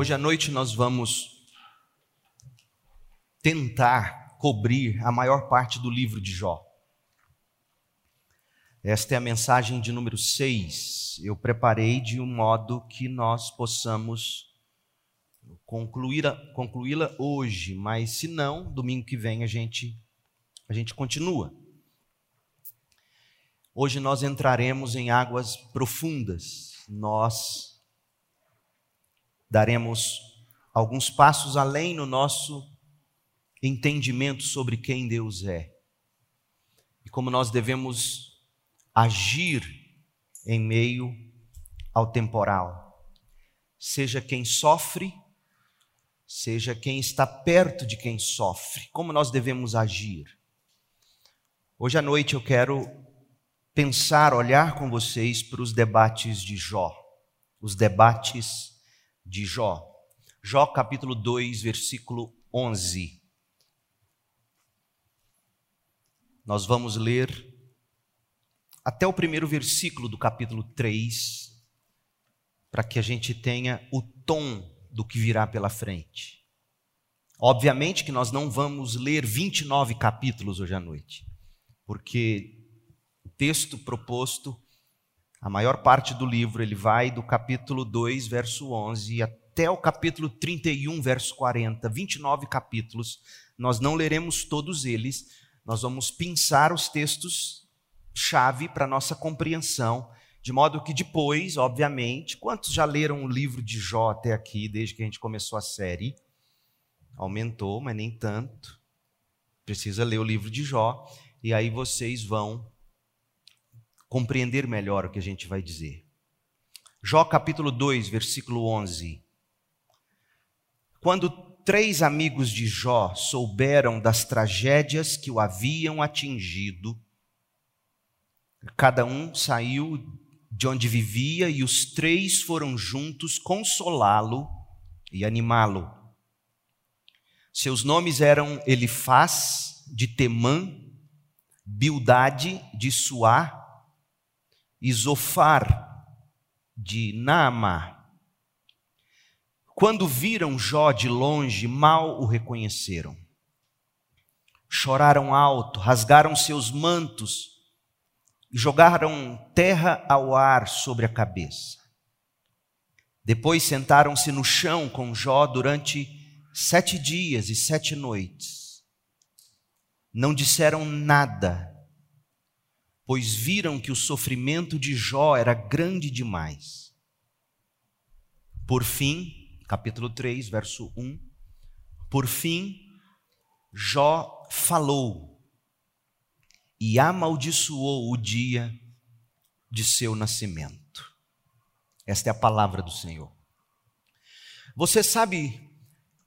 Hoje à noite nós vamos tentar cobrir a maior parte do livro de Jó. Esta é a mensagem de número 6. Eu preparei de um modo que nós possamos concluí-la concluí hoje, mas se não, domingo que vem a gente a gente continua. Hoje nós entraremos em águas profundas. Nós daremos alguns passos além no nosso entendimento sobre quem Deus é e como nós devemos agir em meio ao temporal. Seja quem sofre, seja quem está perto de quem sofre, como nós devemos agir. Hoje à noite eu quero pensar, olhar com vocês para os debates de Jó. Os debates de Jó. Jó capítulo 2, versículo 11. Nós vamos ler até o primeiro versículo do capítulo 3, para que a gente tenha o tom do que virá pela frente. Obviamente que nós não vamos ler 29 capítulos hoje à noite porque o texto proposto, a maior parte do livro, ele vai do capítulo 2, verso 11, até o capítulo 31, verso 40, 29 capítulos. Nós não leremos todos eles, nós vamos pensar os textos chave para nossa compreensão, de modo que depois, obviamente, quantos já leram o livro de Jó até aqui, desde que a gente começou a série? Aumentou, mas nem tanto. Precisa ler o livro de Jó e aí vocês vão compreender melhor o que a gente vai dizer. Jó capítulo 2, versículo 11. Quando três amigos de Jó souberam das tragédias que o haviam atingido, cada um saiu de onde vivia e os três foram juntos consolá-lo e animá-lo. Seus nomes eram Elifaz de Temã, Bildade de Suá, Isofar de Naamá. Quando viram Jó de longe, mal o reconheceram. Choraram alto, rasgaram seus mantos e jogaram terra ao ar sobre a cabeça. Depois sentaram-se no chão com Jó durante sete dias e sete noites não disseram nada, pois viram que o sofrimento de Jó era grande demais. Por fim, capítulo 3, verso 1, por fim, Jó falou e amaldiçoou o dia de seu nascimento. Esta é a palavra do Senhor. Você sabe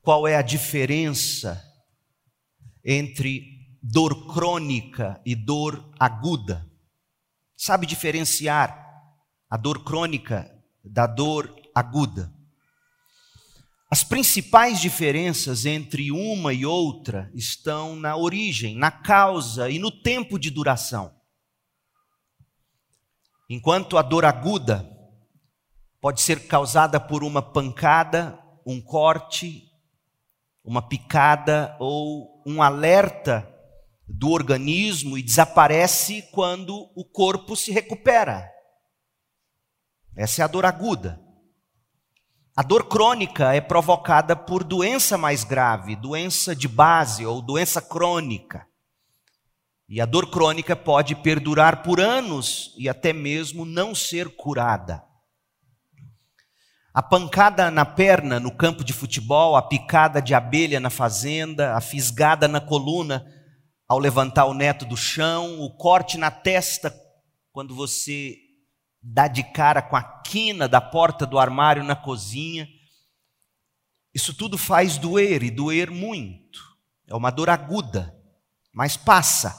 qual é a diferença entre dor crônica e dor aguda. Sabe diferenciar a dor crônica da dor aguda? As principais diferenças entre uma e outra estão na origem, na causa e no tempo de duração. Enquanto a dor aguda pode ser causada por uma pancada, um corte, uma picada ou um alerta do organismo e desaparece quando o corpo se recupera. Essa é a dor aguda. A dor crônica é provocada por doença mais grave, doença de base ou doença crônica. E a dor crônica pode perdurar por anos e até mesmo não ser curada. A pancada na perna no campo de futebol, a picada de abelha na fazenda, a fisgada na coluna ao levantar o neto do chão, o corte na testa quando você dá de cara com a quina da porta do armário na cozinha. Isso tudo faz doer e doer muito. É uma dor aguda, mas passa.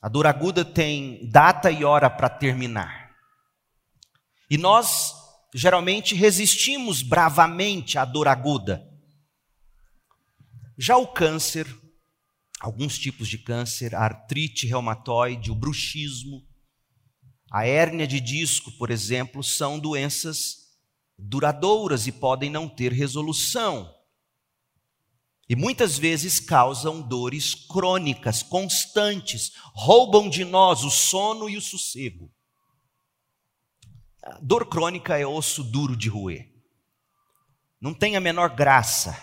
A dor aguda tem data e hora para terminar. E nós geralmente resistimos bravamente à dor aguda. Já o câncer alguns tipos de câncer, a artrite reumatoide, o bruxismo, a hérnia de disco, por exemplo, são doenças duradouras e podem não ter resolução. E muitas vezes causam dores crônicas, constantes, roubam de nós o sono e o sossego. A dor crônica é osso duro de roer. Não tem a menor graça.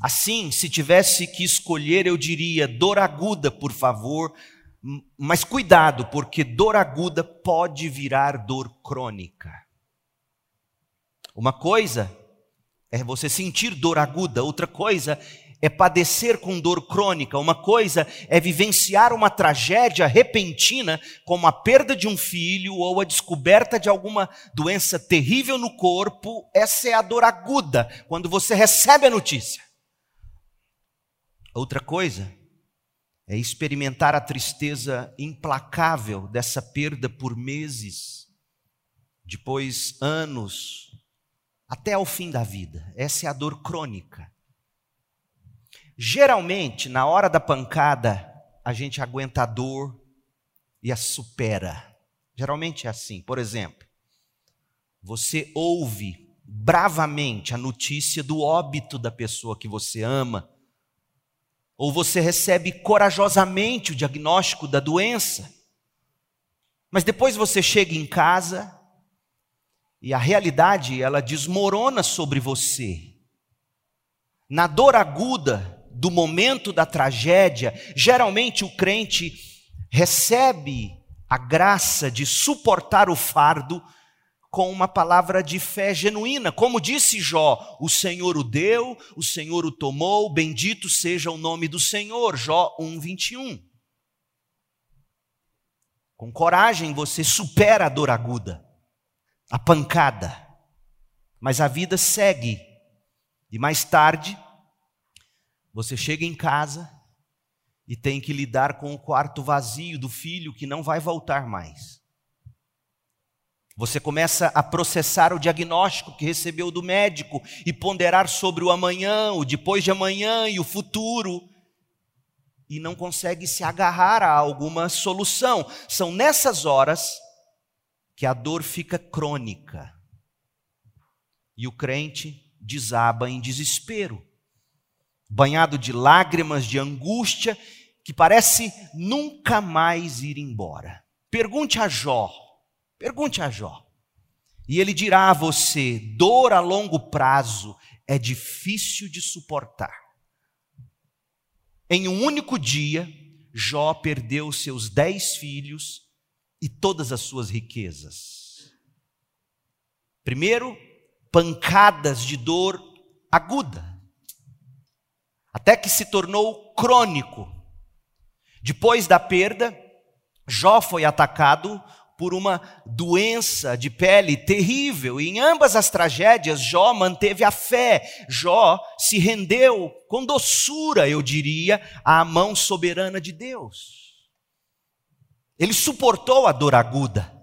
Assim, se tivesse que escolher, eu diria dor aguda, por favor, mas cuidado, porque dor aguda pode virar dor crônica. Uma coisa é você sentir dor aguda, outra coisa é padecer com dor crônica, uma coisa é vivenciar uma tragédia repentina, como a perda de um filho ou a descoberta de alguma doença terrível no corpo. Essa é a dor aguda, quando você recebe a notícia. Outra coisa é experimentar a tristeza implacável dessa perda por meses, depois anos, até ao fim da vida. Essa é a dor crônica. Geralmente, na hora da pancada, a gente aguenta a dor e a supera. Geralmente é assim. Por exemplo, você ouve bravamente a notícia do óbito da pessoa que você ama, ou você recebe corajosamente o diagnóstico da doença, mas depois você chega em casa e a realidade, ela desmorona sobre você. Na dor aguda do momento da tragédia, geralmente o crente recebe a graça de suportar o fardo com uma palavra de fé genuína. Como disse Jó: O Senhor o deu, o Senhor o tomou, bendito seja o nome do Senhor. Jó 1:21. Com coragem você supera a dor aguda a pancada. Mas a vida segue. E mais tarde, você chega em casa e tem que lidar com o quarto vazio do filho que não vai voltar mais. Você começa a processar o diagnóstico que recebeu do médico e ponderar sobre o amanhã, o depois de amanhã e o futuro. E não consegue se agarrar a alguma solução. São nessas horas que a dor fica crônica e o crente desaba em desespero, banhado de lágrimas, de angústia, que parece nunca mais ir embora. Pergunte a Jó, pergunte a Jó, e ele dirá a você: dor a longo prazo é difícil de suportar. Em um único dia, Jó perdeu seus dez filhos e todas as suas riquezas. Primeiro, pancadas de dor aguda, até que se tornou crônico. Depois da perda, Jó foi atacado por uma doença de pele terrível, e em ambas as tragédias, Jó manteve a fé, Jó se rendeu com doçura, eu diria, à mão soberana de Deus. Ele suportou a dor aguda.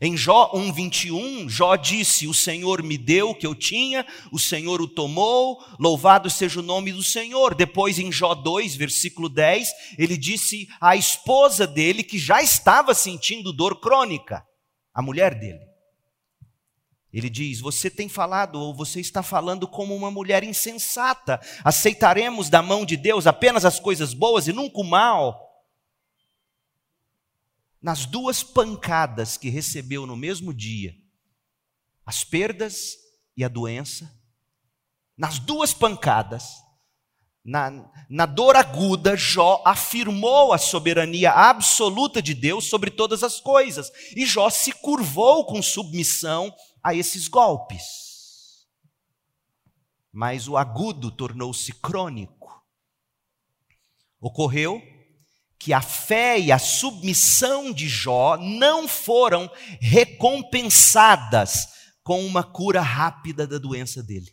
Em Jó 1:21, Jó disse: "O Senhor me deu o que eu tinha, o Senhor o tomou, louvado seja o nome do Senhor". Depois em Jó 2, versículo 10, ele disse à esposa dele que já estava sentindo dor crônica, a mulher dele. Ele diz: Você tem falado, ou você está falando como uma mulher insensata. Aceitaremos da mão de Deus apenas as coisas boas e nunca o mal nas duas pancadas que recebeu no mesmo dia, as perdas e a doença, nas duas pancadas, na, na dor aguda, Jó afirmou a soberania absoluta de Deus sobre todas as coisas, e Jó se curvou com submissão a esses golpes. Mas o agudo tornou-se crônico. Ocorreu que a fé e a submissão de Jó não foram recompensadas com uma cura rápida da doença dele.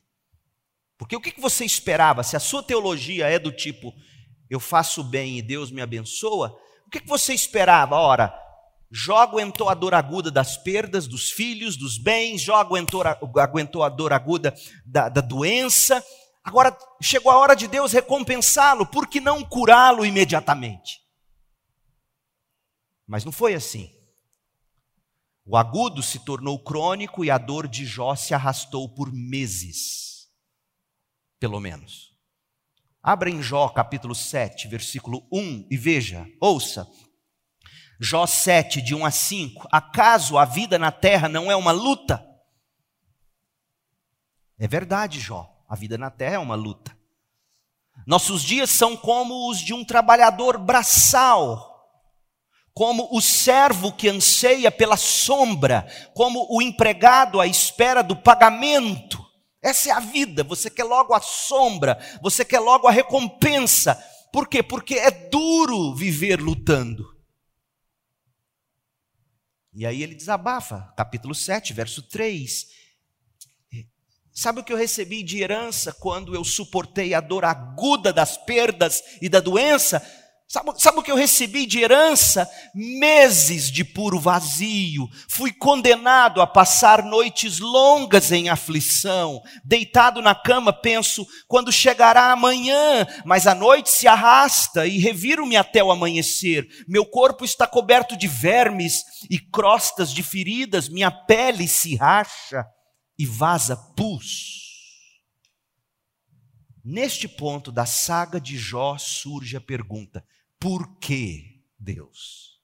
Porque o que você esperava? Se a sua teologia é do tipo, eu faço bem e Deus me abençoa, o que você esperava? Ora, Jó aguentou a dor aguda das perdas dos filhos, dos bens, Jó aguentou, aguentou a dor aguda da, da doença. Agora chegou a hora de Deus recompensá-lo, por que não curá-lo imediatamente? Mas não foi assim. O agudo se tornou crônico e a dor de Jó se arrastou por meses, pelo menos. Abra em Jó capítulo 7, versículo 1 e veja, ouça. Jó 7, de 1 a 5. Acaso a vida na terra não é uma luta? É verdade, Jó. A vida na terra é uma luta. Nossos dias são como os de um trabalhador braçal, como o servo que anseia pela sombra, como o empregado à espera do pagamento. Essa é a vida, você quer logo a sombra, você quer logo a recompensa. Por quê? Porque é duro viver lutando. E aí ele desabafa, capítulo 7, verso 3. Sabe o que eu recebi de herança quando eu suportei a dor aguda das perdas e da doença? Sabe, sabe, o que eu recebi de herança? Meses de puro vazio. Fui condenado a passar noites longas em aflição. Deitado na cama, penso, quando chegará amanhã? Mas a noite se arrasta e reviro-me até o amanhecer. Meu corpo está coberto de vermes e crostas de feridas, minha pele se racha e vaza pus. Neste ponto da saga de Jó surge a pergunta: por que Deus?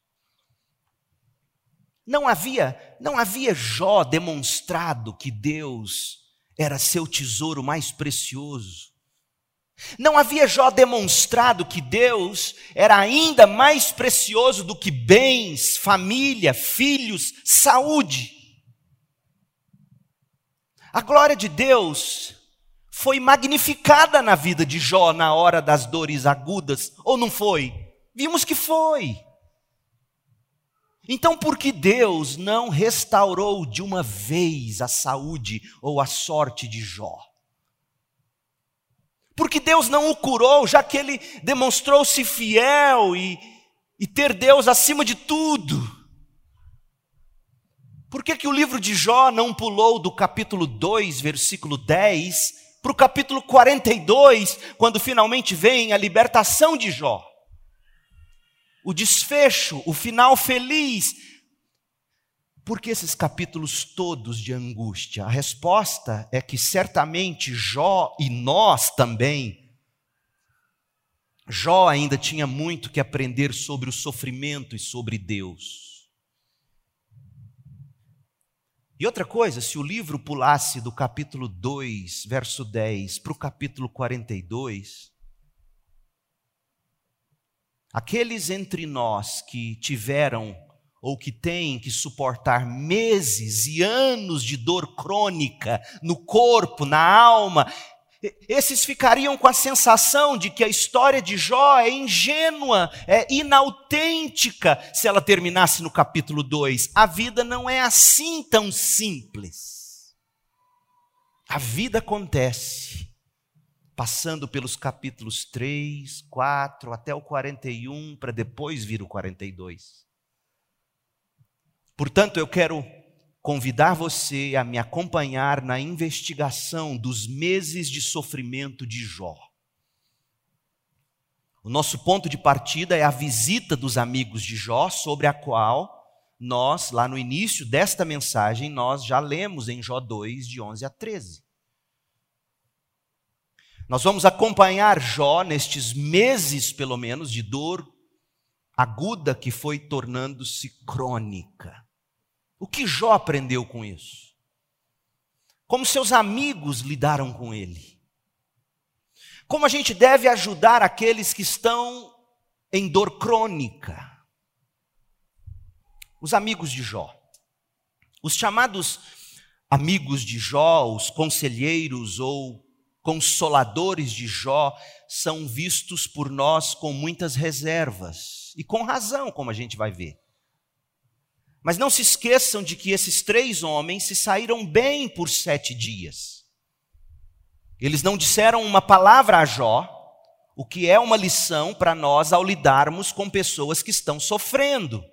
Não havia, não havia Jó demonstrado que Deus era seu tesouro mais precioso. Não havia Jó demonstrado que Deus era ainda mais precioso do que bens, família, filhos, saúde. A glória de Deus foi magnificada na vida de Jó na hora das dores agudas, ou não foi? Vimos que foi. Então, por que Deus não restaurou de uma vez a saúde ou a sorte de Jó? Porque Deus não o curou, já que ele demonstrou-se fiel e, e ter Deus acima de tudo. Por que, que o livro de Jó não pulou do capítulo 2, versículo 10, para o capítulo 42, quando finalmente vem a libertação de Jó? O desfecho, o final feliz. Por que esses capítulos todos de angústia? A resposta é que certamente Jó e nós também. Jó ainda tinha muito que aprender sobre o sofrimento e sobre Deus. E outra coisa, se o livro pulasse do capítulo 2, verso 10, para o capítulo 42, aqueles entre nós que tiveram ou que têm que suportar meses e anos de dor crônica no corpo, na alma, esses ficariam com a sensação de que a história de Jó é ingênua, é inautêntica, se ela terminasse no capítulo 2. A vida não é assim tão simples. A vida acontece, passando pelos capítulos 3, 4, até o 41, para depois vir o 42. Portanto, eu quero convidar você a me acompanhar na investigação dos meses de sofrimento de Jó. O nosso ponto de partida é a visita dos amigos de Jó, sobre a qual nós, lá no início desta mensagem, nós já lemos em Jó 2, de 11 a 13. Nós vamos acompanhar Jó nestes meses, pelo menos, de dor aguda que foi tornando-se crônica. O que Jó aprendeu com isso? Como seus amigos lidaram com ele? Como a gente deve ajudar aqueles que estão em dor crônica? Os amigos de Jó. Os chamados amigos de Jó, os conselheiros ou consoladores de Jó, são vistos por nós com muitas reservas, e com razão, como a gente vai ver. Mas não se esqueçam de que esses três homens se saíram bem por sete dias. Eles não disseram uma palavra a Jó, o que é uma lição para nós ao lidarmos com pessoas que estão sofrendo.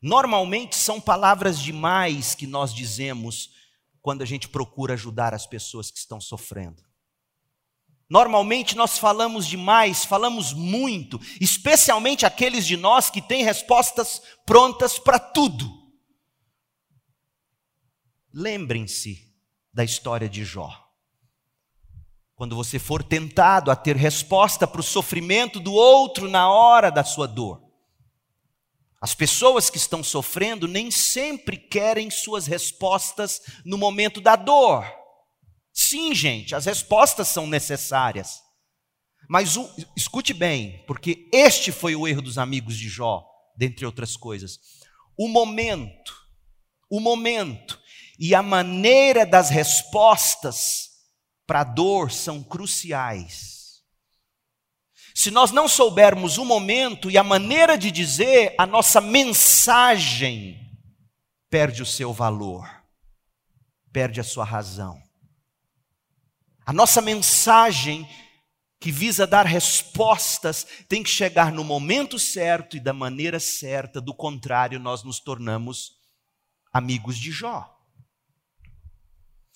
Normalmente são palavras demais que nós dizemos quando a gente procura ajudar as pessoas que estão sofrendo. Normalmente nós falamos demais, falamos muito, especialmente aqueles de nós que têm respostas prontas para tudo. Lembrem-se da história de Jó. Quando você for tentado a ter resposta para o sofrimento do outro na hora da sua dor. As pessoas que estão sofrendo nem sempre querem suas respostas no momento da dor. Sim, gente, as respostas são necessárias. Mas o, escute bem, porque este foi o erro dos amigos de Jó, dentre outras coisas. O momento, o momento e a maneira das respostas para a dor são cruciais. Se nós não soubermos o momento e a maneira de dizer, a nossa mensagem perde o seu valor, perde a sua razão. A nossa mensagem, que visa dar respostas, tem que chegar no momento certo e da maneira certa, do contrário, nós nos tornamos amigos de Jó.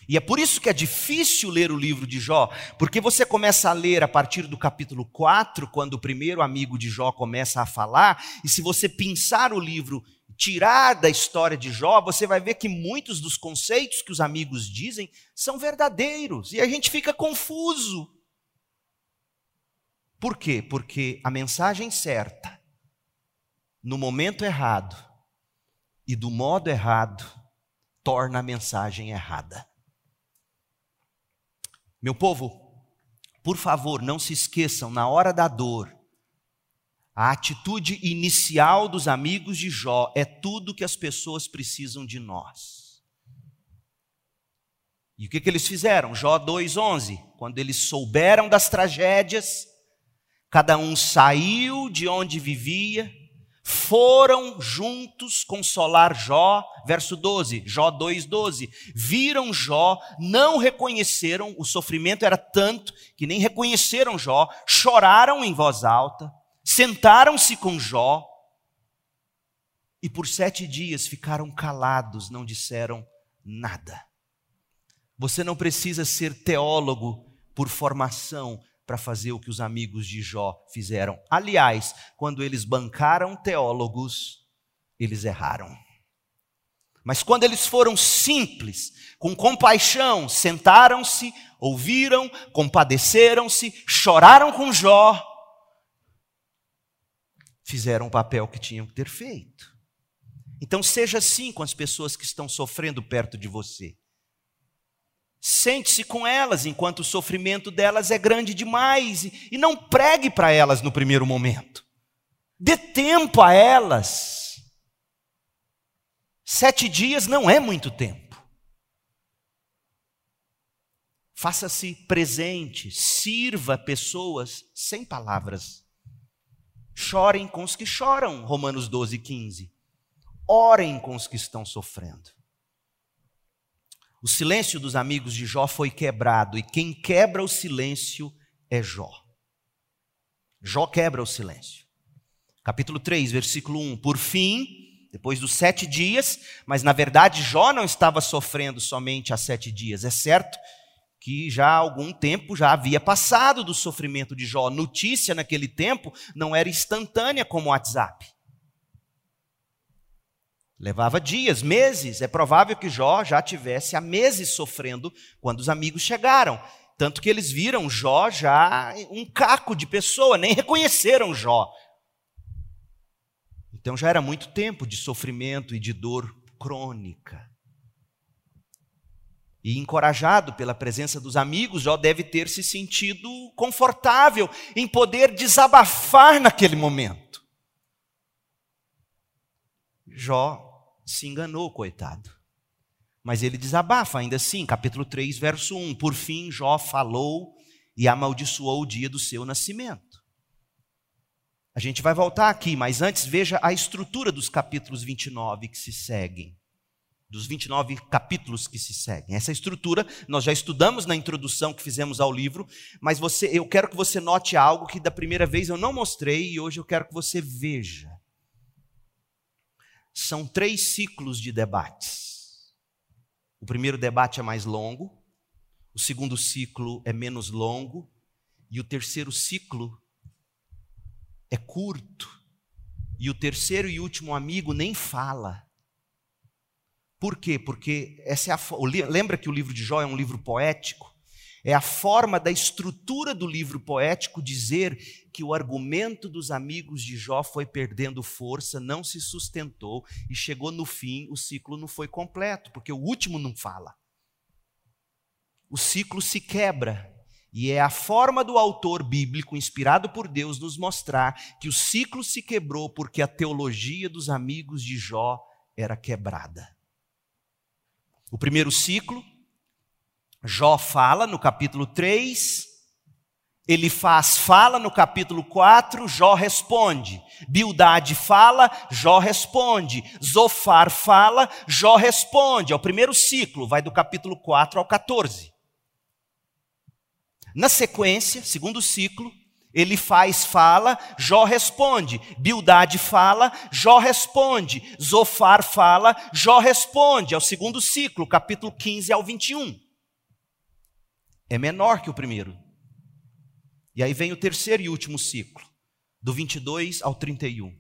E é por isso que é difícil ler o livro de Jó, porque você começa a ler a partir do capítulo 4, quando o primeiro amigo de Jó começa a falar, e se você pensar o livro tirar da história de Jó, você vai ver que muitos dos conceitos que os amigos dizem são verdadeiros e a gente fica confuso. Por quê? Porque a mensagem certa, no momento errado e do modo errado, torna a mensagem errada. Meu povo, por favor, não se esqueçam, na hora da dor, a atitude inicial dos amigos de Jó é tudo que as pessoas precisam de nós. E o que, que eles fizeram? Jó 2,11. Quando eles souberam das tragédias, cada um saiu de onde vivia, foram juntos consolar Jó, verso 12, Jó 2,12. Viram Jó, não reconheceram, o sofrimento era tanto que nem reconheceram Jó, choraram em voz alta Sentaram-se com Jó e por sete dias ficaram calados, não disseram nada. Você não precisa ser teólogo por formação para fazer o que os amigos de Jó fizeram. Aliás, quando eles bancaram teólogos, eles erraram. Mas quando eles foram simples, com compaixão, sentaram-se, ouviram, compadeceram-se, choraram com Jó, fizeram o papel que tinham que ter feito. Então seja assim com as pessoas que estão sofrendo perto de você. Sente-se com elas enquanto o sofrimento delas é grande demais e, não pregue para elas no primeiro momento. Dê tempo a elas. Sete dias não é muito tempo. Faça-se presente, sirva pessoas sem palavras. Chorem com os que choram, Romanos 12, 15. Orem com os que estão sofrendo. O silêncio dos amigos de Jó foi quebrado, e quem quebra o silêncio é Jó. Jó quebra o silêncio. Capítulo 3, versículo 1. Por fim, depois dos sete dias, mas na verdade Jó não estava sofrendo somente há sete dias, é certo que já há algum tempo já havia passado do sofrimento de Jó. Notícia naquele tempo não era instantânea como o WhatsApp. Levava dias, meses. É provável que Jó já tivesse há meses sofrendo quando os amigos chegaram. Tanto que eles viram Jó já um caco de pessoa, nem reconheceram Jó. Então já era muito tempo de sofrimento e de dor crônica. E encorajado pela presença dos amigos, Jó deve ter se sentido confortável em poder desabafar naquele momento. Jó se enganou, coitado. Mas ele desabafa ainda assim, capítulo 3, verso 1. Por fim, Jó falou e amaldiçoou o dia do seu nascimento. A gente vai voltar aqui, mas antes veja a estrutura dos capítulos 29 que se seguem dos 29 capítulos que se seguem. Essa estrutura nós já estudamos na introdução que fizemos ao livro, mas você, eu quero que você note algo que da primeira vez eu não mostrei e hoje eu quero que você veja. São três ciclos de debates. O primeiro debate é mais longo, o segundo ciclo é menos longo e o terceiro ciclo é curto, e o terceiro e último amigo nem fala. Por quê? Porque essa é a, lembra que o livro de Jó é um livro poético? É a forma da estrutura do livro poético dizer que o argumento dos amigos de Jó foi perdendo força, não se sustentou e chegou no fim, o ciclo não foi completo, porque o último não fala. O ciclo se quebra. E é a forma do autor bíblico, inspirado por Deus, nos mostrar que o ciclo se quebrou porque a teologia dos amigos de Jó era quebrada. O primeiro ciclo, Jó fala no capítulo 3, ele faz fala no capítulo 4, Jó responde. Bildade fala, Jó responde. Zofar fala, Jó responde. É o primeiro ciclo, vai do capítulo 4 ao 14. Na sequência, segundo ciclo, ele faz fala, Jó responde. Bildade fala, Jó responde. Zofar fala, Jó responde. É o segundo ciclo, capítulo 15 ao 21. É menor que o primeiro. E aí vem o terceiro e último ciclo, do 22 ao 31.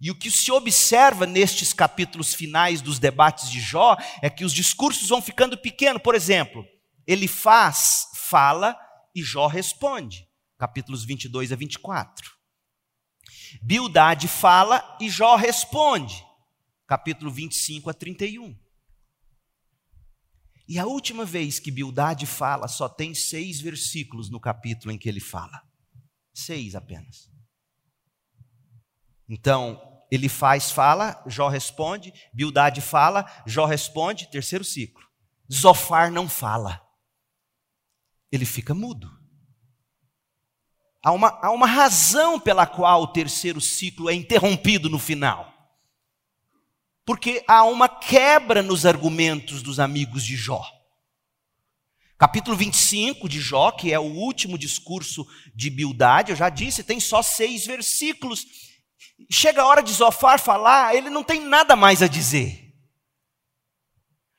E o que se observa nestes capítulos finais dos debates de Jó é que os discursos vão ficando pequenos. Por exemplo, ele faz, fala, e Jó responde. Capítulos 22 a 24. Bildade fala e Jó responde. Capítulo 25 a 31. E a última vez que Bildade fala, só tem seis versículos no capítulo em que ele fala. Seis apenas. Então, ele faz, fala, Jó responde, Bildade fala, Jó responde, terceiro ciclo. Zofar não fala ele fica mudo. Há uma, há uma razão pela qual o terceiro ciclo é interrompido no final. Porque há uma quebra nos argumentos dos amigos de Jó. Capítulo 25 de Jó, que é o último discurso de Bildade, eu já disse, tem só seis versículos. Chega a hora de Zofar falar, ele não tem nada mais a dizer.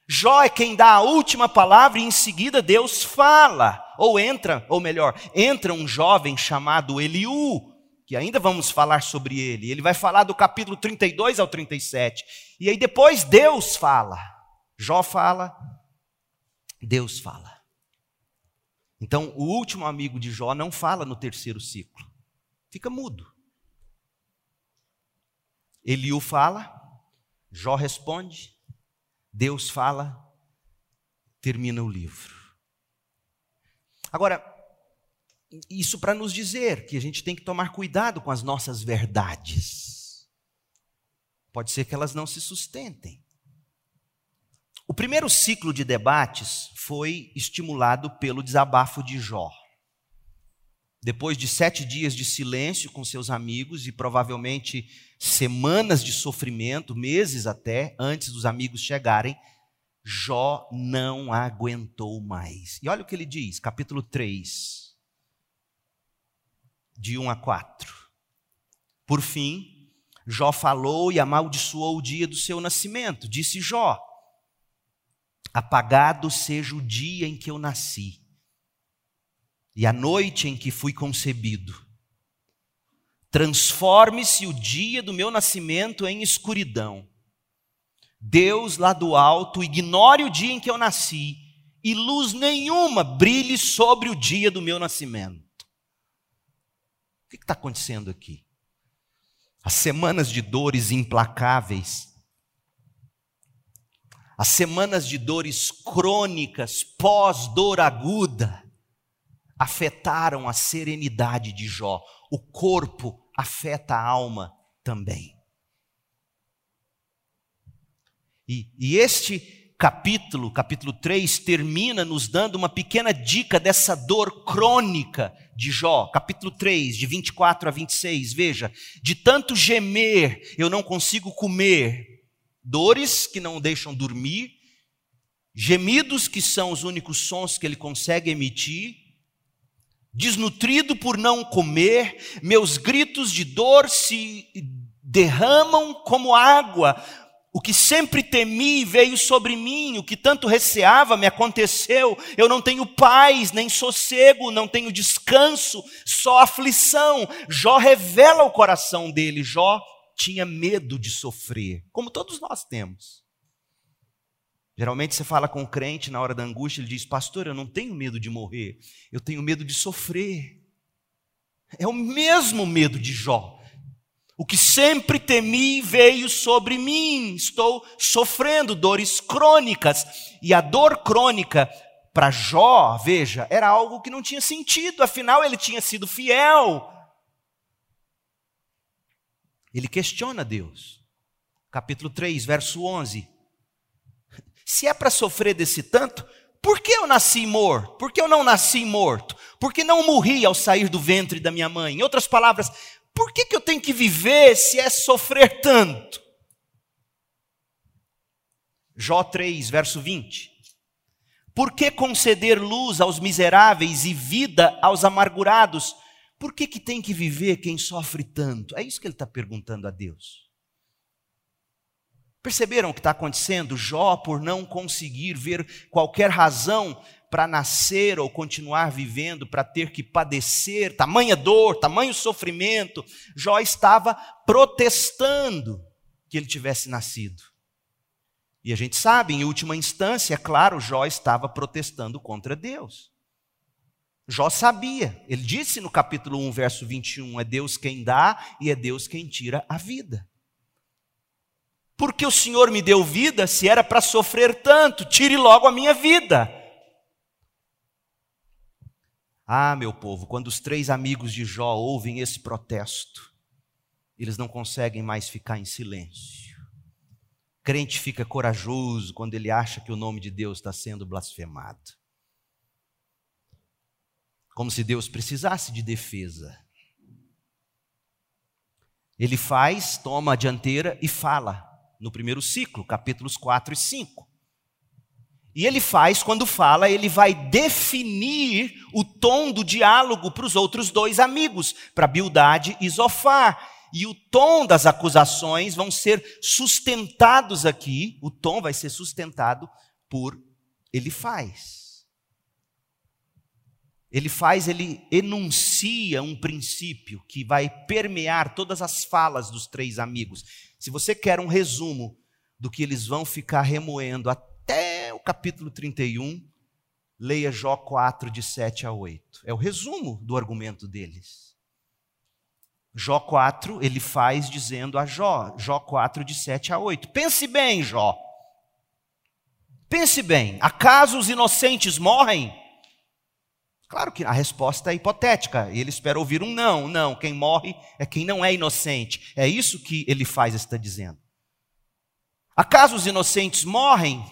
Jó é quem dá a última palavra e em seguida Deus fala. Ou entra, ou melhor, entra um jovem chamado Eliú, que ainda vamos falar sobre ele. Ele vai falar do capítulo 32 ao 37. E aí depois Deus fala. Jó fala, Deus fala. Então, o último amigo de Jó não fala no terceiro ciclo. Fica mudo. Eliú fala, Jó responde, Deus fala, termina o livro. Agora, isso para nos dizer que a gente tem que tomar cuidado com as nossas verdades. Pode ser que elas não se sustentem. O primeiro ciclo de debates foi estimulado pelo desabafo de Jó. Depois de sete dias de silêncio com seus amigos e provavelmente semanas de sofrimento, meses até, antes dos amigos chegarem, Jó não aguentou mais. E olha o que ele diz, capítulo 3, de 1 a 4. Por fim, Jó falou e amaldiçoou o dia do seu nascimento. Disse Jó: Apagado seja o dia em que eu nasci, e a noite em que fui concebido. Transforme-se o dia do meu nascimento em escuridão Deus lá do alto ignore o dia em que eu nasci e luz nenhuma brilhe sobre o dia do meu nascimento. O que está acontecendo aqui? As semanas de dores implacáveis, as semanas de dores crônicas, pós-dor aguda, afetaram a serenidade de Jó. O corpo afeta a alma também. E, e este capítulo, capítulo 3, termina nos dando uma pequena dica dessa dor crônica de Jó. Capítulo 3, de 24 a 26, veja: de tanto gemer, eu não consigo comer, dores que não deixam dormir, gemidos que são os únicos sons que ele consegue emitir, desnutrido por não comer, meus gritos de dor se derramam como água O que sempre temi veio sobre mim, o que tanto receava me aconteceu. Eu não tenho paz, nem sossego, não tenho descanso, só aflição. Jó revela o coração dele. Jó tinha medo de sofrer, como todos nós temos. Geralmente você fala com o crente na hora da angústia, ele diz: Pastor, eu não tenho medo de morrer, eu tenho medo de sofrer. É o mesmo medo de Jó. O que sempre temi veio sobre mim. Estou sofrendo dores crônicas. E a dor crônica para Jó, veja, era algo que não tinha sentido, afinal ele tinha sido fiel. Ele questiona Deus. Capítulo 3, verso 11. Se é para sofrer desse tanto, por que eu nasci morto? Por que eu não nasci morto? Por que não morri ao sair do ventre da minha mãe? Em outras palavras, por que, que eu tenho que viver se é sofrer tanto? Jó 3, verso 20. Por que conceder luz aos miseráveis e vida aos amargurados? Por que, que tem que viver quem sofre tanto? É isso que ele está perguntando a Deus. Perceberam o que está acontecendo? Jó, por não conseguir ver qualquer razão para nascer ou continuar vivendo, para ter que padecer tamanha dor, tamanho sofrimento, Jó estava protestando que ele tivesse nascido. E a gente sabe, em última instância, é claro, Jó estava protestando contra Deus. Jó sabia, ele disse no capítulo 1, verso 21, é Deus quem dá e é Deus quem tira a vida. Porque o Senhor me deu vida, se era para sofrer tanto, tire logo a minha vida. Ah, meu povo, quando os três amigos de Jó ouvem esse protesto, eles não conseguem mais ficar em silêncio. Crente fica corajoso quando ele acha que o nome de Deus está sendo blasfemado. Como se Deus precisasse de defesa. Ele faz, toma a dianteira e fala, no primeiro ciclo, capítulos 4 e 5. E ele faz, quando fala, ele vai definir o tom do diálogo para os outros dois amigos, para Bildade e Zofar. E o tom das acusações vão ser sustentados aqui, o tom vai ser sustentado por ele faz. Ele faz, ele enuncia um princípio que vai permear todas as falas dos três amigos. Se você quer um resumo do que eles vão ficar remoendo até até o capítulo 31, leia Jó 4, de 7 a 8. É o resumo do argumento deles. Jó 4, ele faz dizendo a Jó, Jó 4, de 7 a 8. Pense bem, Jó. Pense bem, acaso os inocentes morrem? Claro que a resposta é hipotética, ele espera ouvir um não. Não, quem morre é quem não é inocente. É isso que ele faz, está dizendo. Acaso os inocentes morrem?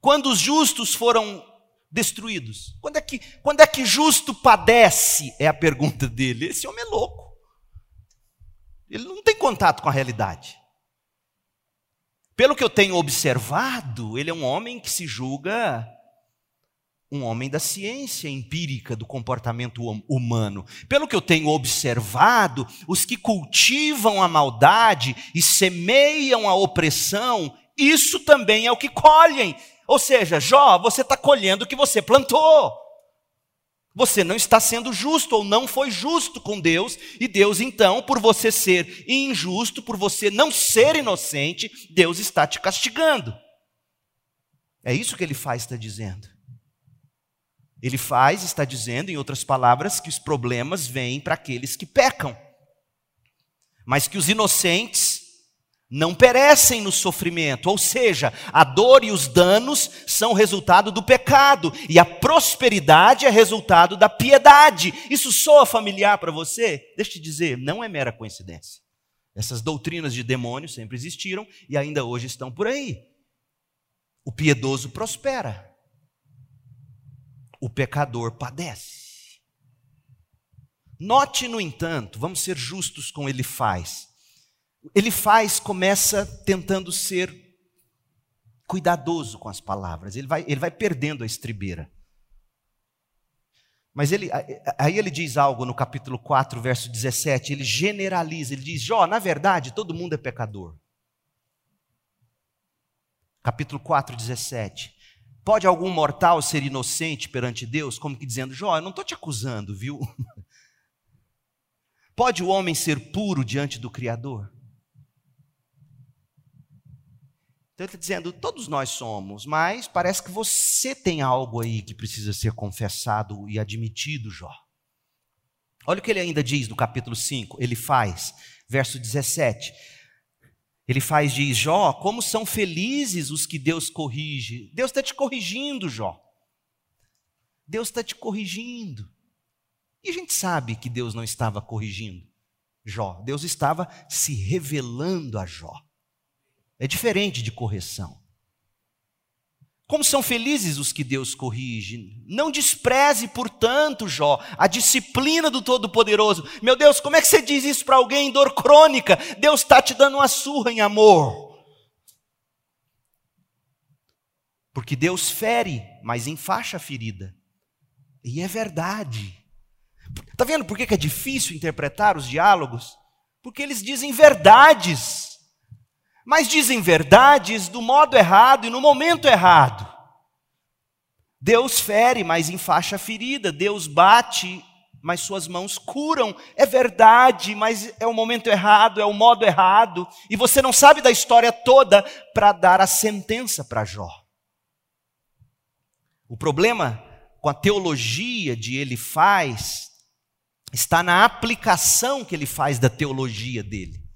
Quando os justos foram destruídos? Quando é que, quando é que justo padece? É a pergunta dele. Esse homem é louco. Ele não tem contato com a realidade. Pelo que eu tenho observado, ele é um homem que se julga um homem da ciência empírica do comportamento hum, humano. Pelo que eu tenho observado, os que cultivam a maldade e semeiam a opressão, isso também é o que colhem. Ou seja, Jó, você está colhendo o que você plantou. Você não está sendo justo ou não foi justo com Deus, e Deus, então, por você ser injusto, por você não ser inocente, Deus está te castigando. É isso que ele faz, está dizendo. Ele faz, está dizendo, em outras palavras, que os problemas vêm para aqueles que pecam, mas que os inocentes não perecem no sofrimento, ou seja, a dor e os danos são resultado do pecado e a prosperidade é resultado da piedade. Isso soa familiar para você? Deixa eu te dizer, não é mera coincidência. Essas doutrinas de demônio sempre existiram e ainda hoje estão por aí. O piedoso prospera, o pecador padece. Note, no entanto, vamos ser justos com ele faz ele faz, começa tentando ser cuidadoso com as palavras, ele vai, ele vai perdendo a estribeira. Mas ele, aí ele diz algo no capítulo 4, verso 17, ele generaliza, ele diz: Jó, na verdade, todo mundo é pecador. Capítulo 4, 17. Pode algum mortal ser inocente perante Deus? Como que dizendo, Jó, eu não estou te acusando, viu? Pode o homem ser puro diante do Criador? Então ele está dizendo, todos nós somos, mas parece que você tem algo aí que precisa ser confessado e admitido, Jó. Olha o que ele ainda diz no capítulo 5, ele faz, verso 17. Ele faz, diz, Jó, como são felizes os que Deus corrige. Deus está te corrigindo, Jó. Deus está te corrigindo. E a gente sabe que Deus não estava corrigindo Jó. Deus estava se revelando a Jó. É diferente de correção. Como são felizes os que Deus corrige. Não despreze, portanto, Jó, a disciplina do Todo-Poderoso. Meu Deus, como é que você diz isso para alguém em dor crônica? Deus está te dando uma surra em amor. Porque Deus fere, mas enfaixa a ferida. E é verdade. Está vendo por que é difícil interpretar os diálogos? Porque eles dizem verdades, mas dizem verdades do modo errado e no momento errado. Deus fere, mas enfaixa a ferida. Deus bate, mas suas mãos curam. É verdade, mas é o momento errado, é o modo errado. E você não sabe da história toda para dar a sentença para Jó. O problema com a teologia de ele faz está na aplicação que ele faz da teologia dele.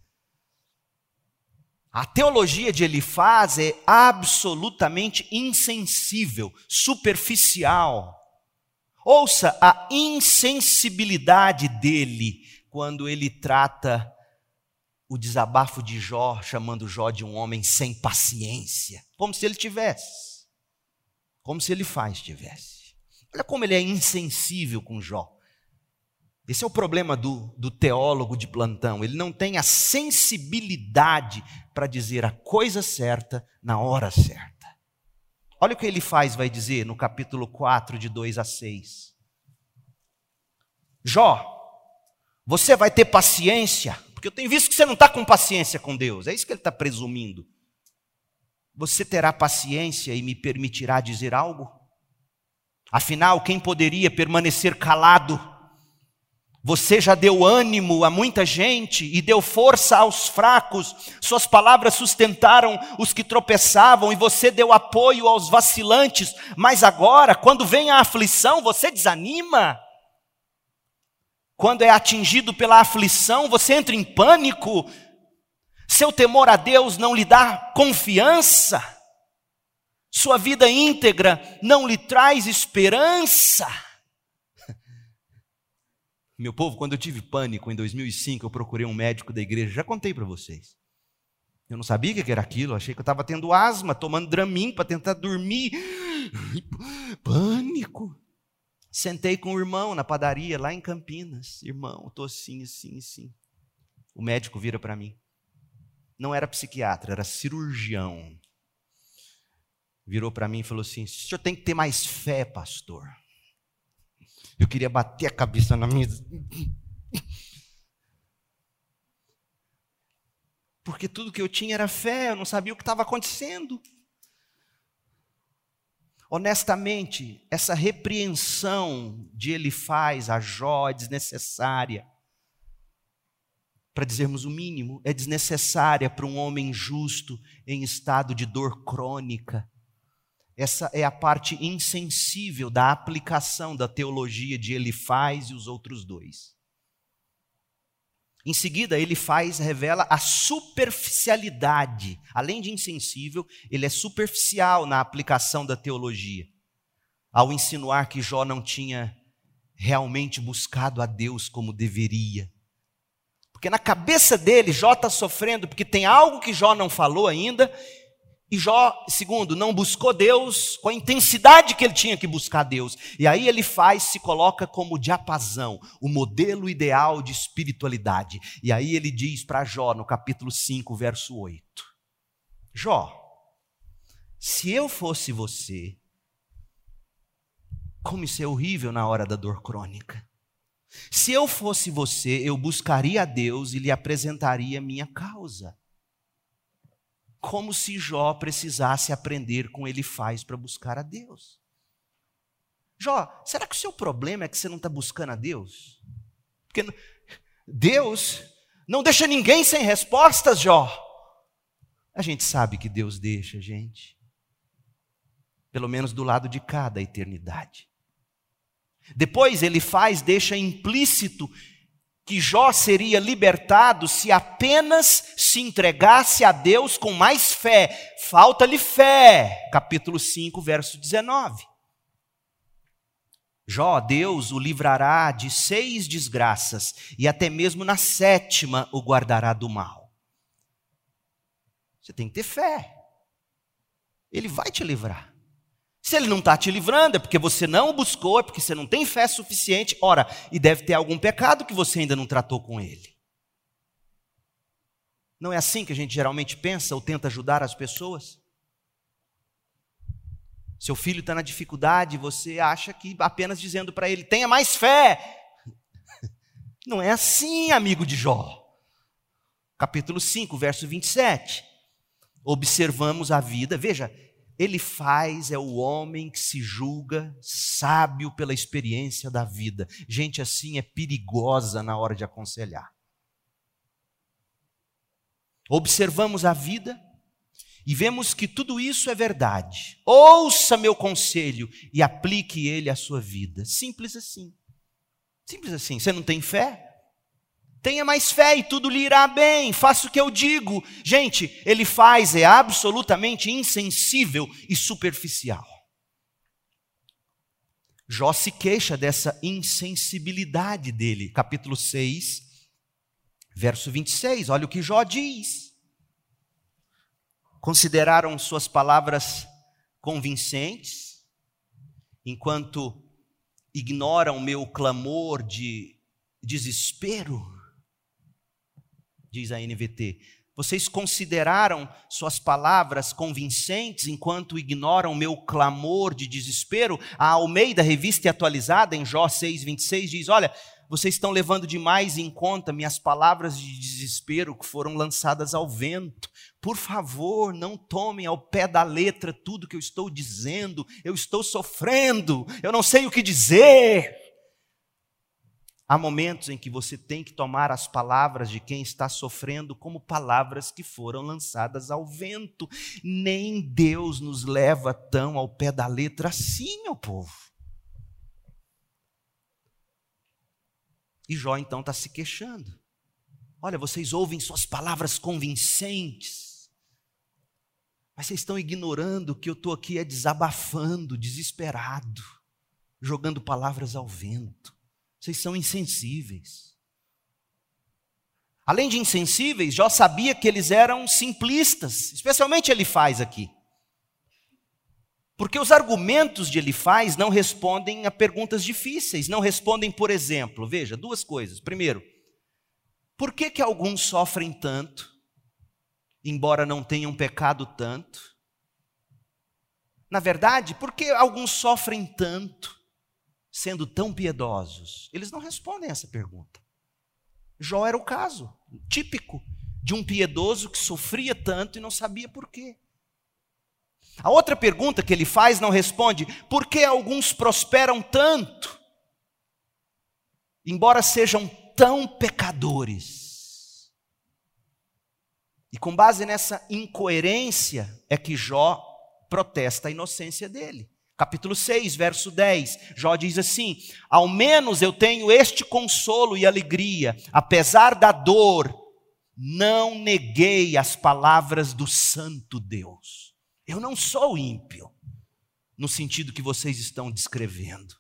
A teologia de Elifaz é absolutamente insensível, superficial. Ouça a insensibilidade dele quando ele trata o desabafo de Jó, chamando Jó de um homem sem paciência, como se ele tivesse, como se ele faz tivesse. Olha como ele é insensível com Jó. Esse é o problema do, do teólogo de plantão. Ele não tem a sensibilidade para dizer a coisa certa na hora certa. Olha o que ele faz, vai dizer no capítulo 4, de 2 a 6. Jó, você vai ter paciência, porque eu tenho visto que você não está com paciência com Deus, é isso que ele está presumindo. Você terá paciência e me permitirá dizer algo? Afinal, quem poderia permanecer calado? Você já deu ânimo a muita gente e deu força aos fracos, suas palavras sustentaram os que tropeçavam e você deu apoio aos vacilantes, mas agora, quando vem a aflição, você desanima. Quando é atingido pela aflição, você entra em pânico. Seu temor a Deus não lhe dá confiança, sua vida íntegra não lhe traz esperança. Meu povo, quando eu tive pânico em 2005, eu procurei um médico da igreja, já contei para vocês. Eu não sabia o que era aquilo, achei que eu estava tendo asma, tomando Dramin para tentar dormir. Pânico. Sentei com o irmão na padaria lá em Campinas. Irmão, estou assim, assim, assim. O médico vira para mim. Não era psiquiatra, era cirurgião. Virou para mim e falou assim: o senhor tem que ter mais fé, pastor. Eu queria bater a cabeça na mesa. Porque tudo que eu tinha era fé, eu não sabia o que estava acontecendo. Honestamente, essa repreensão de ele faz a Jó é desnecessária. Para dizermos o mínimo, é desnecessária para um homem justo em estado de dor crônica. Essa é a parte insensível da aplicação da teologia de Elifaz e os outros dois. Em seguida, ele faz, revela a superficialidade. Além de insensível, ele é superficial na aplicação da teologia, ao insinuar que Jó não tinha realmente buscado a Deus como deveria. Porque na cabeça dele, Jó está sofrendo porque tem algo que Jó não falou ainda e Jó, segundo, não buscou Deus com a intensidade que ele tinha que buscar Deus. E aí ele faz, se coloca como diapasão, o modelo ideal de espiritualidade. E aí ele diz para Jó, no capítulo 5, verso 8: Jó, se eu fosse você, como isso é horrível na hora da dor crônica. Se eu fosse você, eu buscaria a Deus e lhe apresentaria minha causa. Como se Jó precisasse aprender com ele faz para buscar a Deus. Jó, será que o seu problema é que você não está buscando a Deus? Porque Deus não deixa ninguém sem respostas, Jó. A gente sabe que Deus deixa, gente. Pelo menos do lado de cada eternidade. Depois ele faz, deixa implícito que Jó seria libertado se apenas se entregasse a Deus com mais fé. Falta-lhe fé. Capítulo 5, verso 19. Jó, Deus o livrará de seis desgraças, e até mesmo na sétima o guardará do mal. Você tem que ter fé. Ele vai te livrar. Se ele não está te livrando, é porque você não o buscou, é porque você não tem fé suficiente. Ora, e deve ter algum pecado que você ainda não tratou com ele. Não é assim que a gente geralmente pensa ou tenta ajudar as pessoas? Seu filho está na dificuldade, você acha que apenas dizendo para ele, tenha mais fé. Não é assim, amigo de Jó. Capítulo 5, verso 27. Observamos a vida, veja, ele faz é o homem que se julga sábio pela experiência da vida. Gente assim é perigosa na hora de aconselhar. Observamos a vida e vemos que tudo isso é verdade. Ouça meu conselho e aplique ele à sua vida. Simples assim. Simples assim. Você não tem fé? Tenha mais fé e tudo lhe irá bem. Faça o que eu digo. Gente, ele faz é absolutamente insensível e superficial. Jó se queixa dessa insensibilidade dele. Capítulo 6, verso 26. Olha o que Jó diz. Consideraram suas palavras convincentes, enquanto ignoram meu clamor de desespero diz a NVT. Vocês consideraram suas palavras convincentes enquanto ignoram meu clamor de desespero? A Almeida, revista e atualizada, em Jó 6,26, diz: Olha, vocês estão levando demais em conta minhas palavras de desespero que foram lançadas ao vento. Por favor, não tomem ao pé da letra tudo que eu estou dizendo. Eu estou sofrendo, eu não sei o que dizer. Há momentos em que você tem que tomar as palavras de quem está sofrendo como palavras que foram lançadas ao vento. Nem Deus nos leva tão ao pé da letra assim, meu povo. E Jó então está se queixando. Olha, vocês ouvem suas palavras convincentes, mas vocês estão ignorando que eu estou aqui é desabafando, desesperado, jogando palavras ao vento. Vocês são insensíveis. Além de insensíveis, Jó sabia que eles eram simplistas, especialmente ele faz aqui. Porque os argumentos de Elifaz não respondem a perguntas difíceis, não respondem, por exemplo, veja, duas coisas. Primeiro, por que, que alguns sofrem tanto, embora não tenham pecado tanto? Na verdade, por que alguns sofrem tanto, sendo tão piedosos? Eles não respondem essa pergunta. Jó era o caso típico de um piedoso que sofria tanto e não sabia por quê. A outra pergunta que ele faz não responde: por que alguns prosperam tanto, embora sejam tão pecadores? E com base nessa incoerência é que Jó protesta a inocência dele capítulo 6, verso 10, Jó diz assim: Ao menos eu tenho este consolo e alegria, apesar da dor, não neguei as palavras do Santo Deus. Eu não sou ímpio, no sentido que vocês estão descrevendo.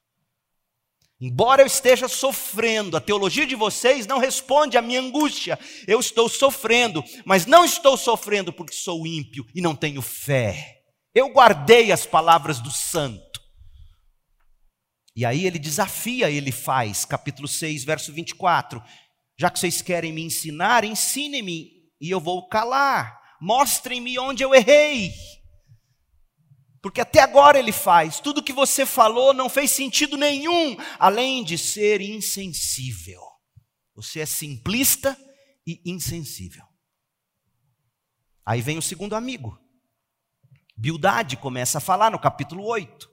Embora eu esteja sofrendo, a teologia de vocês não responde à minha angústia. Eu estou sofrendo, mas não estou sofrendo porque sou ímpio e não tenho fé. Eu guardei as palavras do santo. E aí ele desafia, ele faz, capítulo 6, verso 24. Já que vocês querem me ensinar, ensinem-me e eu vou calar. Mostrem-me onde eu errei. Porque até agora ele faz, tudo que você falou não fez sentido nenhum, além de ser insensível. Você é simplista e insensível. Aí vem o segundo amigo. Bildade começa a falar no capítulo 8.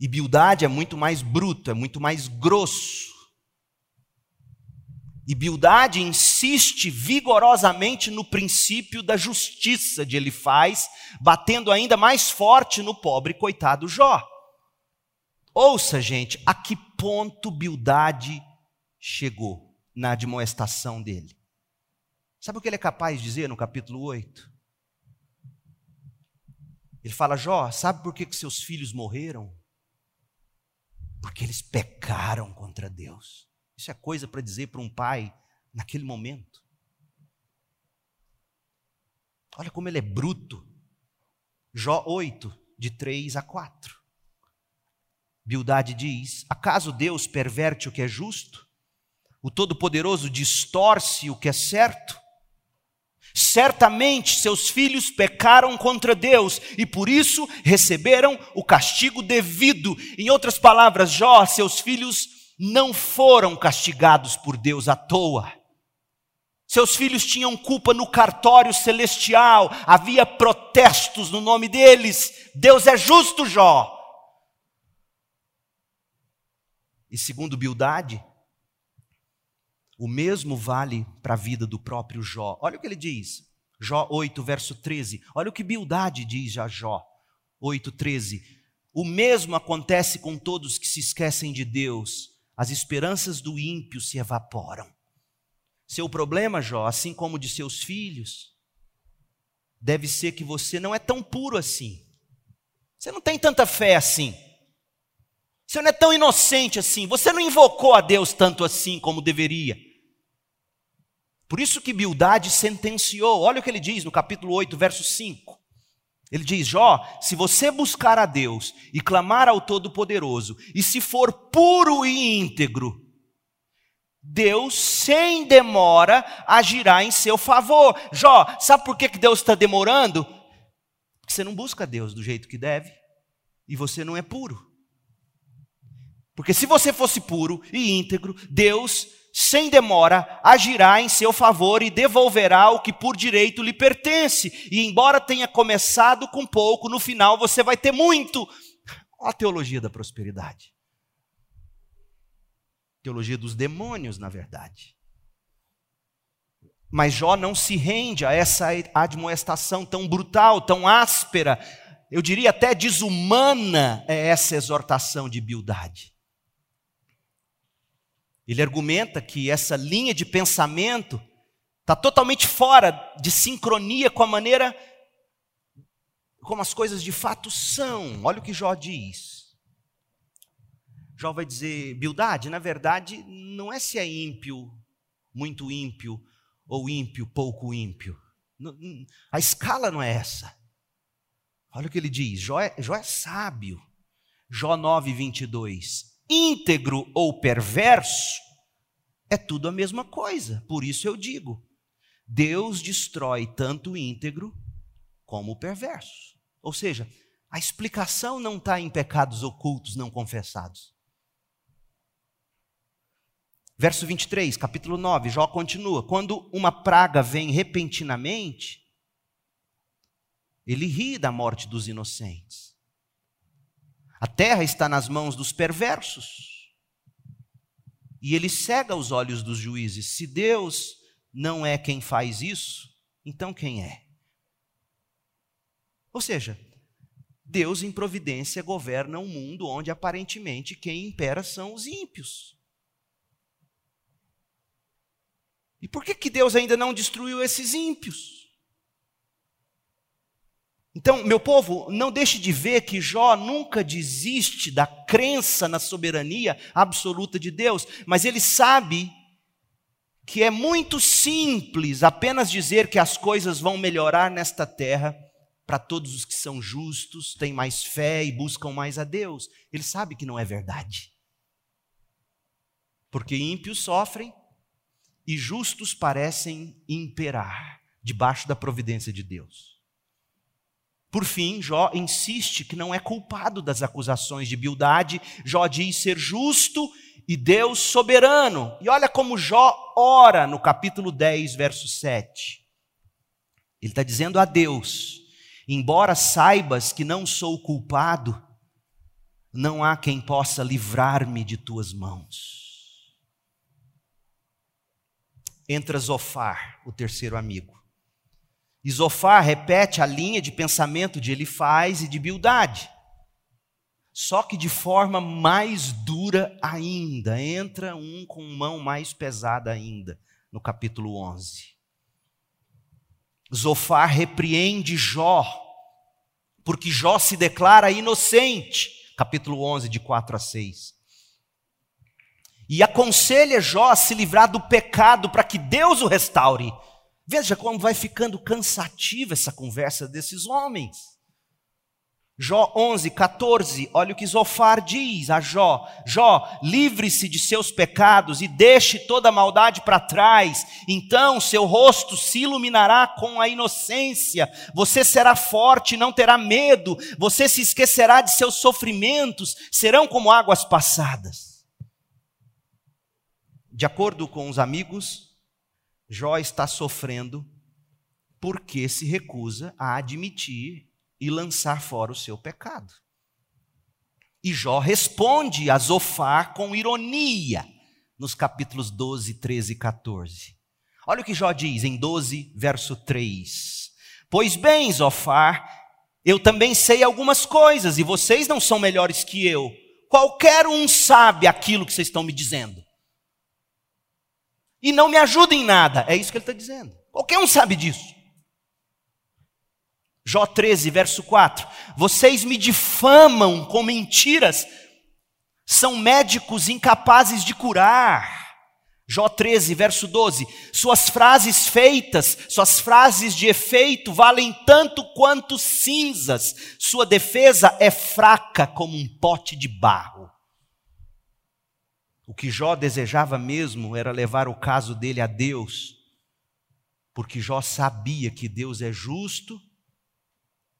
E Bildade é muito mais bruto, é muito mais grosso. E Bildade insiste vigorosamente no princípio da justiça de Elifaz, batendo ainda mais forte no pobre coitado Jó. Ouça, gente, a que ponto Bildade chegou na admoestação dele. Sabe o que ele é capaz de dizer no capítulo 8? Ele fala: Jó, sabe por que, que seus filhos morreram? Porque eles pecaram contra Deus. Isso é coisa para dizer para um pai naquele momento. Olha como ele é bruto. Jó 8, de 3 a 4. Bildade diz: Acaso Deus perverte o que é justo? O Todo-Poderoso distorce o que é certo? Certamente seus filhos pecaram contra Deus e por isso receberam o castigo devido. Em outras palavras, Jó, seus filhos não foram castigados por Deus à toa. Seus filhos tinham culpa no cartório celestial, havia protestos no nome deles. Deus é justo, Jó. E segundo Bildade, o mesmo vale para a vida do próprio Jó. Olha o que ele diz. Jó 8, verso 13. Olha o que Bildade diz a Jó 8, 13. O mesmo acontece com todos que se esquecem de Deus as esperanças do ímpio se evaporam. Seu problema, Jó, assim como de seus filhos, deve ser que você não é tão puro assim. Você não tem tanta fé assim. Você não é tão inocente assim. Você não invocou a Deus tanto assim como deveria. Por isso que Bildade sentenciou. Olha o que ele diz no capítulo 8, verso 5. Ele diz: Jó, se você buscar a Deus e clamar ao Todo-Poderoso, e se for puro e íntegro, Deus, sem demora, agirá em seu favor. Jó, sabe por que Deus está demorando? Porque você não busca Deus do jeito que deve, e você não é puro. Porque se você fosse puro e íntegro, Deus sem demora, agirá em seu favor e devolverá o que por direito lhe pertence. E embora tenha começado com pouco, no final você vai ter muito. Olha a teologia da prosperidade. Teologia dos demônios, na verdade. Mas Jó não se rende a essa admoestação tão brutal, tão áspera, eu diria até desumana, é essa exortação de Bildade. Ele argumenta que essa linha de pensamento está totalmente fora de sincronia com a maneira como as coisas de fato são. Olha o que Jó diz. Jó vai dizer: Bildade, na verdade, não é se é ímpio, muito ímpio, ou ímpio, pouco ímpio. A escala não é essa. Olha o que ele diz: Jó é, Jó é sábio. Jó 9, 22 íntegro ou perverso, é tudo a mesma coisa. Por isso eu digo: Deus destrói tanto o íntegro como o perverso. Ou seja, a explicação não está em pecados ocultos não confessados. Verso 23, capítulo 9, Jó continua: Quando uma praga vem repentinamente, ele ri da morte dos inocentes. A terra está nas mãos dos perversos. E ele cega os olhos dos juízes. Se Deus não é quem faz isso, então quem é? Ou seja, Deus em providência governa um mundo onde aparentemente quem impera são os ímpios. E por que, que Deus ainda não destruiu esses ímpios? Então, meu povo, não deixe de ver que Jó nunca desiste da crença na soberania absoluta de Deus, mas ele sabe que é muito simples apenas dizer que as coisas vão melhorar nesta terra para todos os que são justos, têm mais fé e buscam mais a Deus. Ele sabe que não é verdade. Porque ímpios sofrem e justos parecem imperar debaixo da providência de Deus. Por fim, Jó insiste que não é culpado das acusações de Bildade. Jó diz ser justo e Deus soberano. E olha como Jó ora no capítulo 10, verso 7. Ele está dizendo a Deus: embora saibas que não sou culpado, não há quem possa livrar-me de tuas mãos. Entra Zofar, o terceiro amigo. Zofar repete a linha de pensamento de Elifaz e de Bildade. Só que de forma mais dura ainda. Entra um com mão mais pesada ainda, no capítulo 11. Zofar repreende Jó, porque Jó se declara inocente. Capítulo 11, de 4 a 6. E aconselha Jó a se livrar do pecado para que Deus o restaure. Veja como vai ficando cansativa essa conversa desses homens. Jó 11, 14, olha o que Zofar diz a Jó: Jó, livre-se de seus pecados e deixe toda a maldade para trás, então seu rosto se iluminará com a inocência, você será forte, não terá medo, você se esquecerá de seus sofrimentos, serão como águas passadas. De acordo com os amigos, Jó está sofrendo porque se recusa a admitir e lançar fora o seu pecado. E Jó responde a Zofar com ironia nos capítulos 12, 13 e 14. Olha o que Jó diz em 12, verso 3. Pois bem, Zofar, eu também sei algumas coisas e vocês não são melhores que eu. Qualquer um sabe aquilo que vocês estão me dizendo e não me ajuda em nada. É isso que ele está dizendo. Qualquer um sabe disso. Jó 13, verso 4. Vocês me difamam com mentiras, são médicos incapazes de curar. Jó 13, verso 12. Suas frases feitas, suas frases de efeito valem tanto quanto cinzas. Sua defesa é fraca como um pote de barro. O que Jó desejava mesmo era levar o caso dele a Deus, porque Jó sabia que Deus é justo,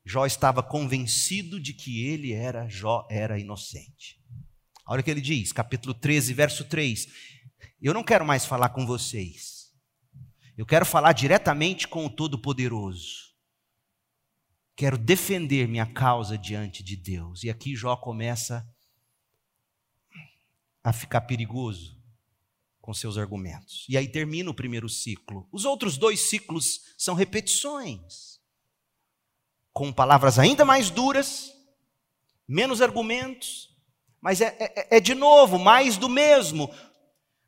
Jó estava convencido de que ele era, Jó era inocente. Olha o que ele diz, capítulo 13, verso 3. Eu não quero mais falar com vocês. Eu quero falar diretamente com o Todo-Poderoso. Quero defender minha causa diante de Deus. E aqui Jó começa a ficar perigoso com seus argumentos. E aí termina o primeiro ciclo. Os outros dois ciclos são repetições, com palavras ainda mais duras, menos argumentos, mas é, é, é de novo mais do mesmo.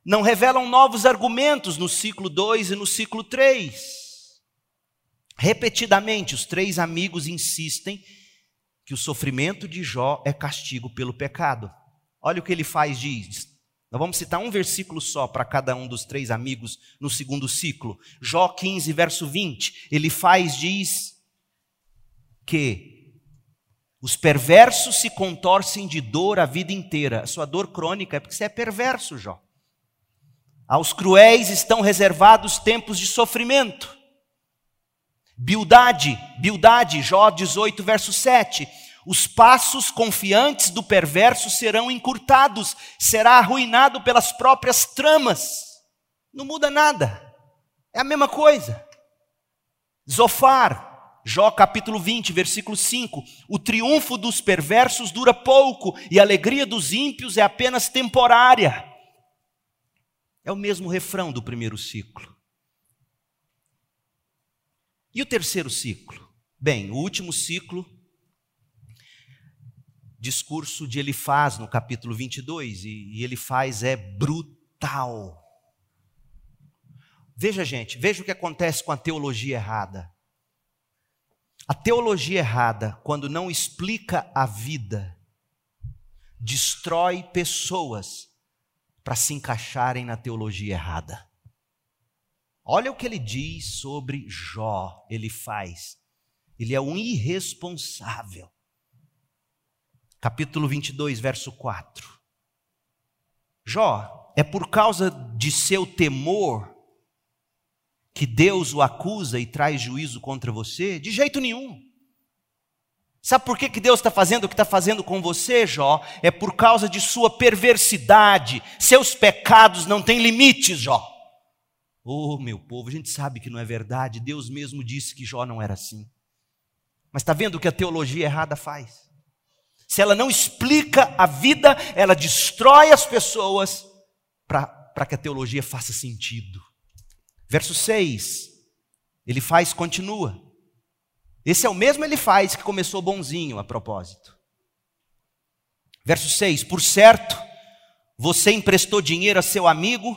Não revelam novos argumentos no ciclo 2 e no ciclo 3. Repetidamente, os três amigos insistem que o sofrimento de Jó é castigo pelo pecado. Olha o que ele faz, diz. Nós vamos citar um versículo só para cada um dos três amigos no segundo ciclo. Jó 15, verso 20. Ele faz, diz que os perversos se contorcem de dor a vida inteira. A sua dor crônica é porque você é perverso, Jó. Aos cruéis estão reservados tempos de sofrimento. Bildade, Bildade, Jó 18, verso 7. Os passos confiantes do perverso serão encurtados, será arruinado pelas próprias tramas. Não muda nada, é a mesma coisa. Zofar, Jó capítulo 20, versículo 5: O triunfo dos perversos dura pouco e a alegria dos ímpios é apenas temporária. É o mesmo refrão do primeiro ciclo. E o terceiro ciclo? Bem, o último ciclo discurso de Elifaz no capítulo 22, e Elifaz é brutal. Veja, gente, veja o que acontece com a teologia errada. A teologia errada, quando não explica a vida, destrói pessoas para se encaixarem na teologia errada. Olha o que ele diz sobre Jó, ele faz. Ele é um irresponsável capítulo 22, verso 4. Jó, é por causa de seu temor que Deus o acusa e traz juízo contra você? De jeito nenhum. Sabe por que, que Deus está fazendo o que está fazendo com você, Jó? É por causa de sua perversidade. Seus pecados não têm limites, Jó. Oh, meu povo, a gente sabe que não é verdade. Deus mesmo disse que Jó não era assim. Mas está vendo o que a teologia errada faz? Se ela não explica a vida, ela destrói as pessoas para que a teologia faça sentido. Verso 6, ele faz, continua. Esse é o mesmo ele faz que começou bonzinho a propósito. Verso 6: Por certo, você emprestou dinheiro a seu amigo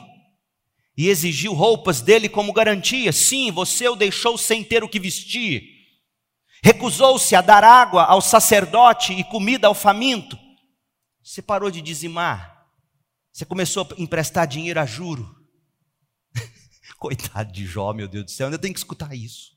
e exigiu roupas dele como garantia. Sim, você o deixou sem ter o que vestir. Recusou-se a dar água ao sacerdote e comida ao faminto. Você parou de dizimar. Você começou a emprestar dinheiro a juro. Coitado de Jó, meu Deus do céu, ainda tem que escutar isso.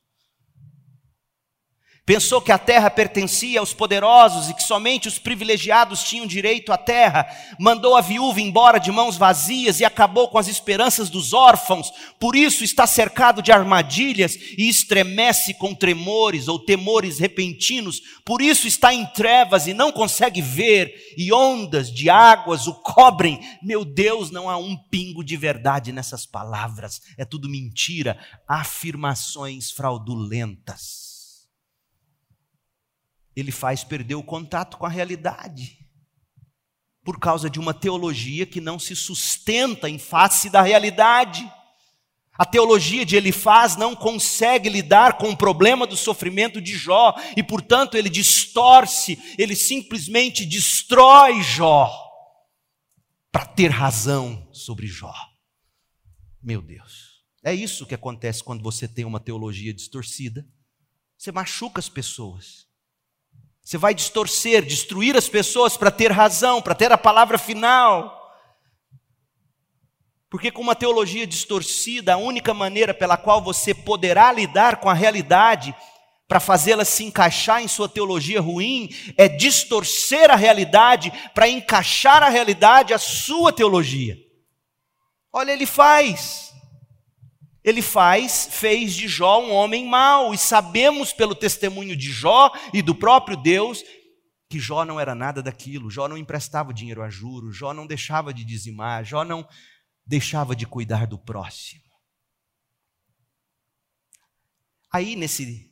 Pensou que a terra pertencia aos poderosos e que somente os privilegiados tinham direito à terra. Mandou a viúva embora de mãos vazias e acabou com as esperanças dos órfãos. Por isso está cercado de armadilhas e estremece com tremores ou temores repentinos. Por isso está em trevas e não consegue ver, e ondas de águas o cobrem. Meu Deus, não há um pingo de verdade nessas palavras. É tudo mentira, afirmações fraudulentas ele faz perder o contato com a realidade. Por causa de uma teologia que não se sustenta em face da realidade. A teologia de Elifaz não consegue lidar com o problema do sofrimento de Jó e, portanto, ele distorce, ele simplesmente destrói Jó para ter razão sobre Jó. Meu Deus, é isso que acontece quando você tem uma teologia distorcida. Você machuca as pessoas. Você vai distorcer, destruir as pessoas para ter razão, para ter a palavra final. Porque com uma teologia distorcida, a única maneira pela qual você poderá lidar com a realidade, para fazê-la se encaixar em sua teologia ruim, é distorcer a realidade para encaixar a realidade à sua teologia. Olha, ele faz ele faz, fez de Jó um homem mau, e sabemos pelo testemunho de Jó e do próprio Deus que Jó não era nada daquilo, Jó não emprestava dinheiro a juros, Jó não deixava de dizimar, Jó não deixava de cuidar do próximo. Aí, nesse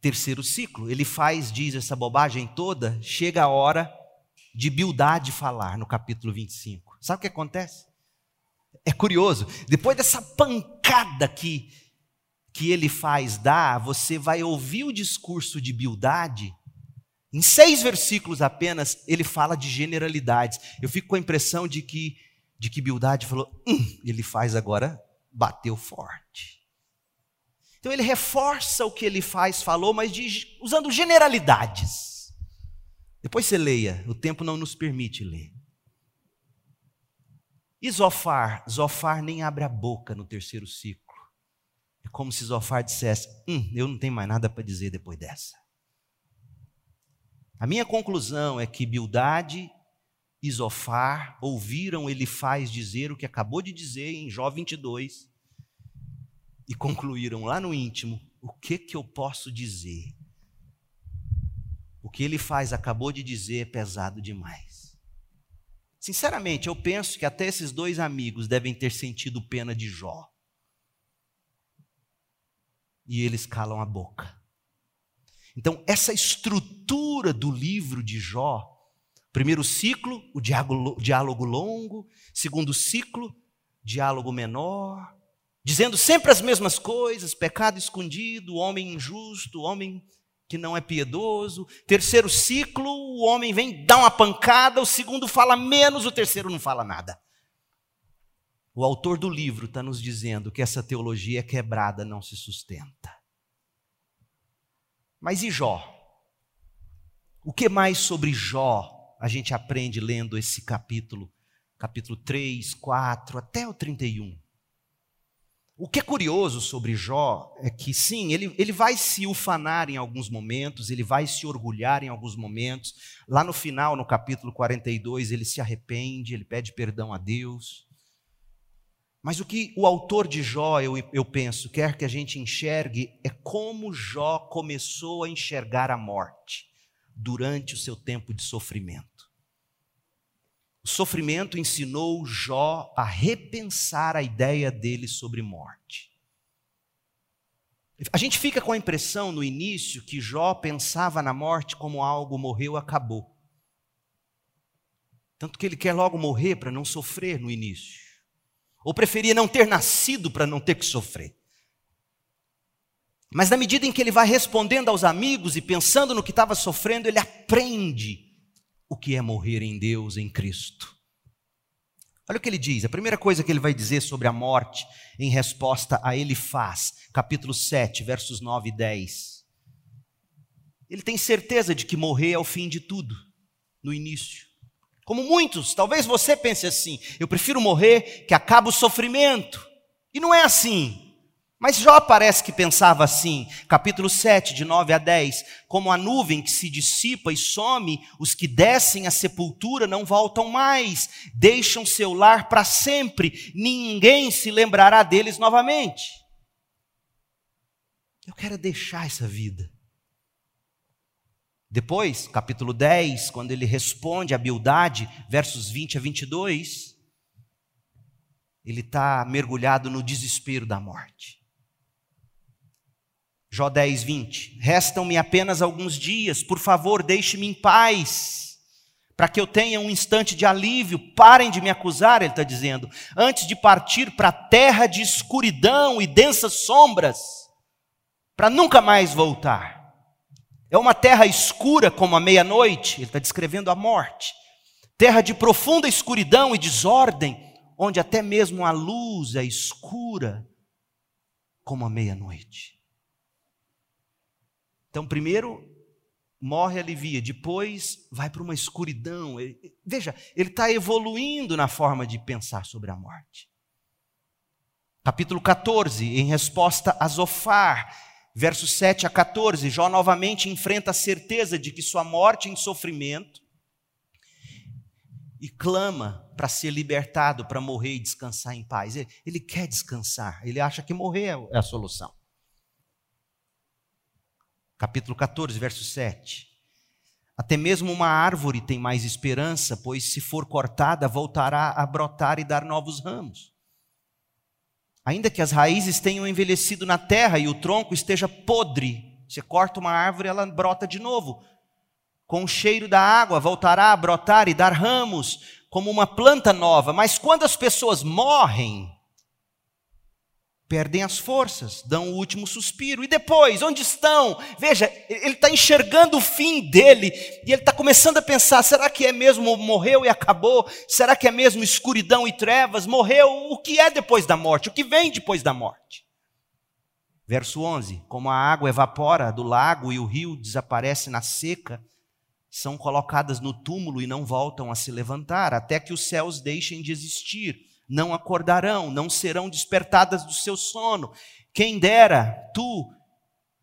terceiro ciclo, ele faz, diz essa bobagem toda, chega a hora de Bildade falar, no capítulo 25. Sabe o que acontece? É curioso, depois dessa pancada que, que ele faz dar, você vai ouvir o discurso de Bildade. Em seis versículos apenas, ele fala de generalidades. Eu fico com a impressão de que, de que Bildade falou, hum, ele faz agora, bateu forte. Então ele reforça o que ele faz, falou, mas de, usando generalidades. Depois você leia, o tempo não nos permite ler. E Zofar? Zofar nem abre a boca no terceiro ciclo. É como se Zofar dissesse: hum, eu não tenho mais nada para dizer depois dessa. A minha conclusão é que Bildade e Zofar ouviram ele faz dizer o que acabou de dizer em Jó 22 e concluíram lá no íntimo: o que que eu posso dizer? O que ele faz acabou de dizer é pesado demais. Sinceramente, eu penso que até esses dois amigos devem ter sentido pena de Jó. E eles calam a boca. Então, essa estrutura do livro de Jó, primeiro ciclo, o diálogo, longo, segundo ciclo, diálogo menor, dizendo sempre as mesmas coisas: pecado escondido, homem injusto, homem que não é piedoso. Terceiro ciclo, o homem vem dar uma pancada, o segundo fala menos, o terceiro não fala nada. O autor do livro está nos dizendo que essa teologia é quebrada, não se sustenta. Mas e Jó? O que mais sobre Jó a gente aprende lendo esse capítulo? Capítulo 3, 4, até o 31. O que é curioso sobre Jó é que, sim, ele, ele vai se ufanar em alguns momentos, ele vai se orgulhar em alguns momentos. Lá no final, no capítulo 42, ele se arrepende, ele pede perdão a Deus. Mas o que o autor de Jó, eu, eu penso, quer que a gente enxergue, é como Jó começou a enxergar a morte durante o seu tempo de sofrimento. O sofrimento ensinou Jó a repensar a ideia dele sobre morte. A gente fica com a impressão no início que Jó pensava na morte como algo morreu, acabou. Tanto que ele quer logo morrer para não sofrer no início. Ou preferia não ter nascido para não ter que sofrer. Mas na medida em que ele vai respondendo aos amigos e pensando no que estava sofrendo, ele aprende o que é morrer em Deus, em Cristo. Olha o que ele diz, a primeira coisa que ele vai dizer sobre a morte, em resposta a ele faz, capítulo 7, versos 9 e 10. Ele tem certeza de que morrer é o fim de tudo, no início. Como muitos, talvez você pense assim: eu prefiro morrer que acaba o sofrimento. E não é assim. Mas Jó parece que pensava assim, capítulo 7, de 9 a 10, como a nuvem que se dissipa e some, os que descem à sepultura não voltam mais, deixam seu lar para sempre, ninguém se lembrará deles novamente. Eu quero deixar essa vida. Depois, capítulo 10, quando ele responde a Bildade, versos 20 a 22, ele está mergulhado no desespero da morte. Jó 10, 20. Restam-me apenas alguns dias, por favor, deixe-me em paz, para que eu tenha um instante de alívio. Parem de me acusar, ele está dizendo, antes de partir para a terra de escuridão e densas sombras, para nunca mais voltar. É uma terra escura como a meia-noite, ele está descrevendo a morte. Terra de profunda escuridão e desordem, onde até mesmo a luz é escura como a meia-noite. Então, primeiro morre, alivia, depois vai para uma escuridão. veja, ele está evoluindo na forma de pensar sobre a morte. Capítulo 14, em resposta a Zofar, versos 7 a 14, Jó novamente enfrenta a certeza de que sua morte em sofrimento e clama para ser libertado, para morrer e descansar em paz. Ele, ele, quer descansar, ele acha que morrer é a solução capítulo 14, verso 7. Até mesmo uma árvore tem mais esperança, pois se for cortada, voltará a brotar e dar novos ramos. Ainda que as raízes tenham envelhecido na terra e o tronco esteja podre, você corta uma árvore, ela brota de novo. Com o cheiro da água, voltará a brotar e dar ramos, como uma planta nova. Mas quando as pessoas morrem, perdem as forças, dão o último suspiro. E depois, onde estão? Veja, ele está enxergando o fim dele e ele está começando a pensar: será que é mesmo morreu e acabou? Será que é mesmo escuridão e trevas? Morreu? O que é depois da morte? O que vem depois da morte? Verso 11: Como a água evapora do lago e o rio desaparece na seca, são colocadas no túmulo e não voltam a se levantar, até que os céus deixem de existir não acordarão, não serão despertadas do seu sono. Quem dera tu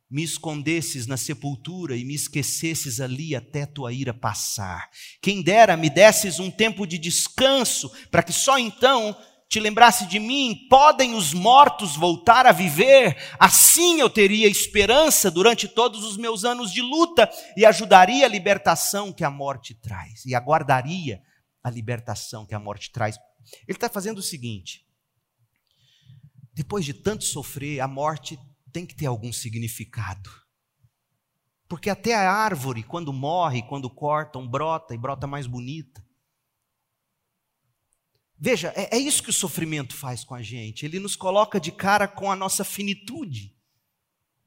me escondesses na sepultura e me esquecesses ali até tua ira passar. Quem dera me desses um tempo de descanso, para que só então te lembrasse de mim. Podem os mortos voltar a viver? Assim eu teria esperança durante todos os meus anos de luta e ajudaria a libertação que a morte traz, e aguardaria a libertação que a morte traz. Ele está fazendo o seguinte: depois de tanto sofrer, a morte tem que ter algum significado. Porque até a árvore, quando morre, quando cortam, brota e brota mais bonita. Veja, é, é, isso que o sofrimento faz com a gente. Ele nos coloca de cara com a nossa finitude.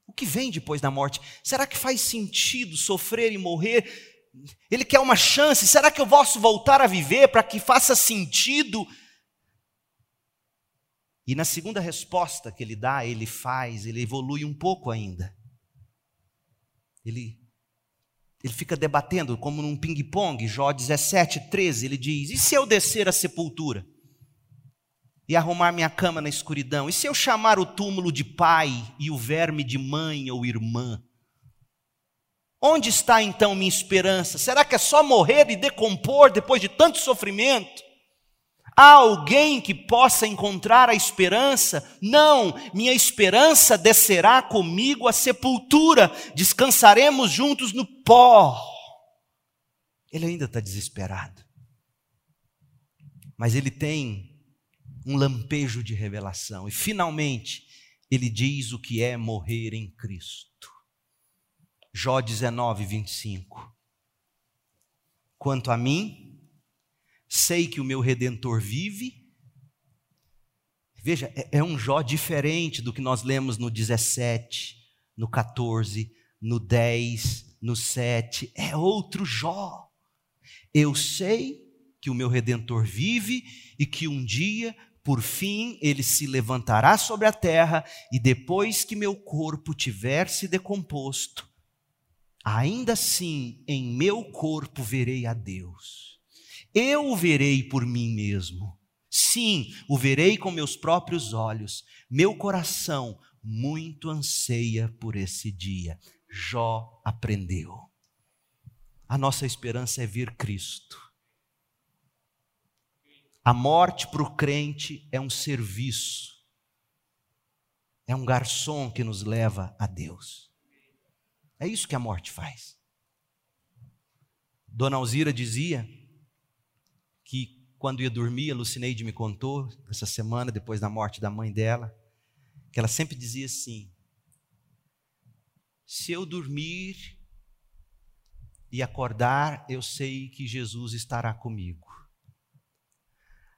O que vem depois da morte? Será que faz sentido sofrer e morrer ele quer uma chance. Será que eu posso voltar a viver para que faça sentido? E na segunda resposta que ele dá, ele faz, ele evolui um pouco ainda. Ele, ele fica debatendo, como num ping-pong, Jó 17, 13, ele diz: E se eu descer à sepultura? E arrumar minha cama na escuridão? E se eu chamar o túmulo de pai e o verme de mãe ou irmã? Onde está então minha esperança? Será que é só morrer e decompor depois de tanto sofrimento? Há alguém que possa encontrar a esperança? Não, minha esperança descerá comigo à sepultura, descansaremos juntos no pó. Ele ainda está desesperado. Mas ele tem um lampejo de revelação. E finalmente, ele diz o que é morrer em Cristo. Jó 19, 25. Quanto a mim, sei que o meu redentor vive. Veja, é, é um Jó diferente do que nós lemos no 17, no 14, no 10, no 7. É outro Jó. Eu sei que o meu redentor vive e que um dia, por fim, ele se levantará sobre a terra e depois que meu corpo tiver se decomposto, ainda assim em meu corpo verei a Deus. Eu o verei por mim mesmo. Sim, o verei com meus próprios olhos. Meu coração muito anseia por esse dia. Jó aprendeu. A nossa esperança é ver Cristo. A morte para o crente é um serviço, é um garçom que nos leva a Deus. É isso que a morte faz. Dona Alzira dizia que quando ia dormir, a Lucineide me contou essa semana, depois da morte da mãe dela, que ela sempre dizia assim: se eu dormir e acordar, eu sei que Jesus estará comigo.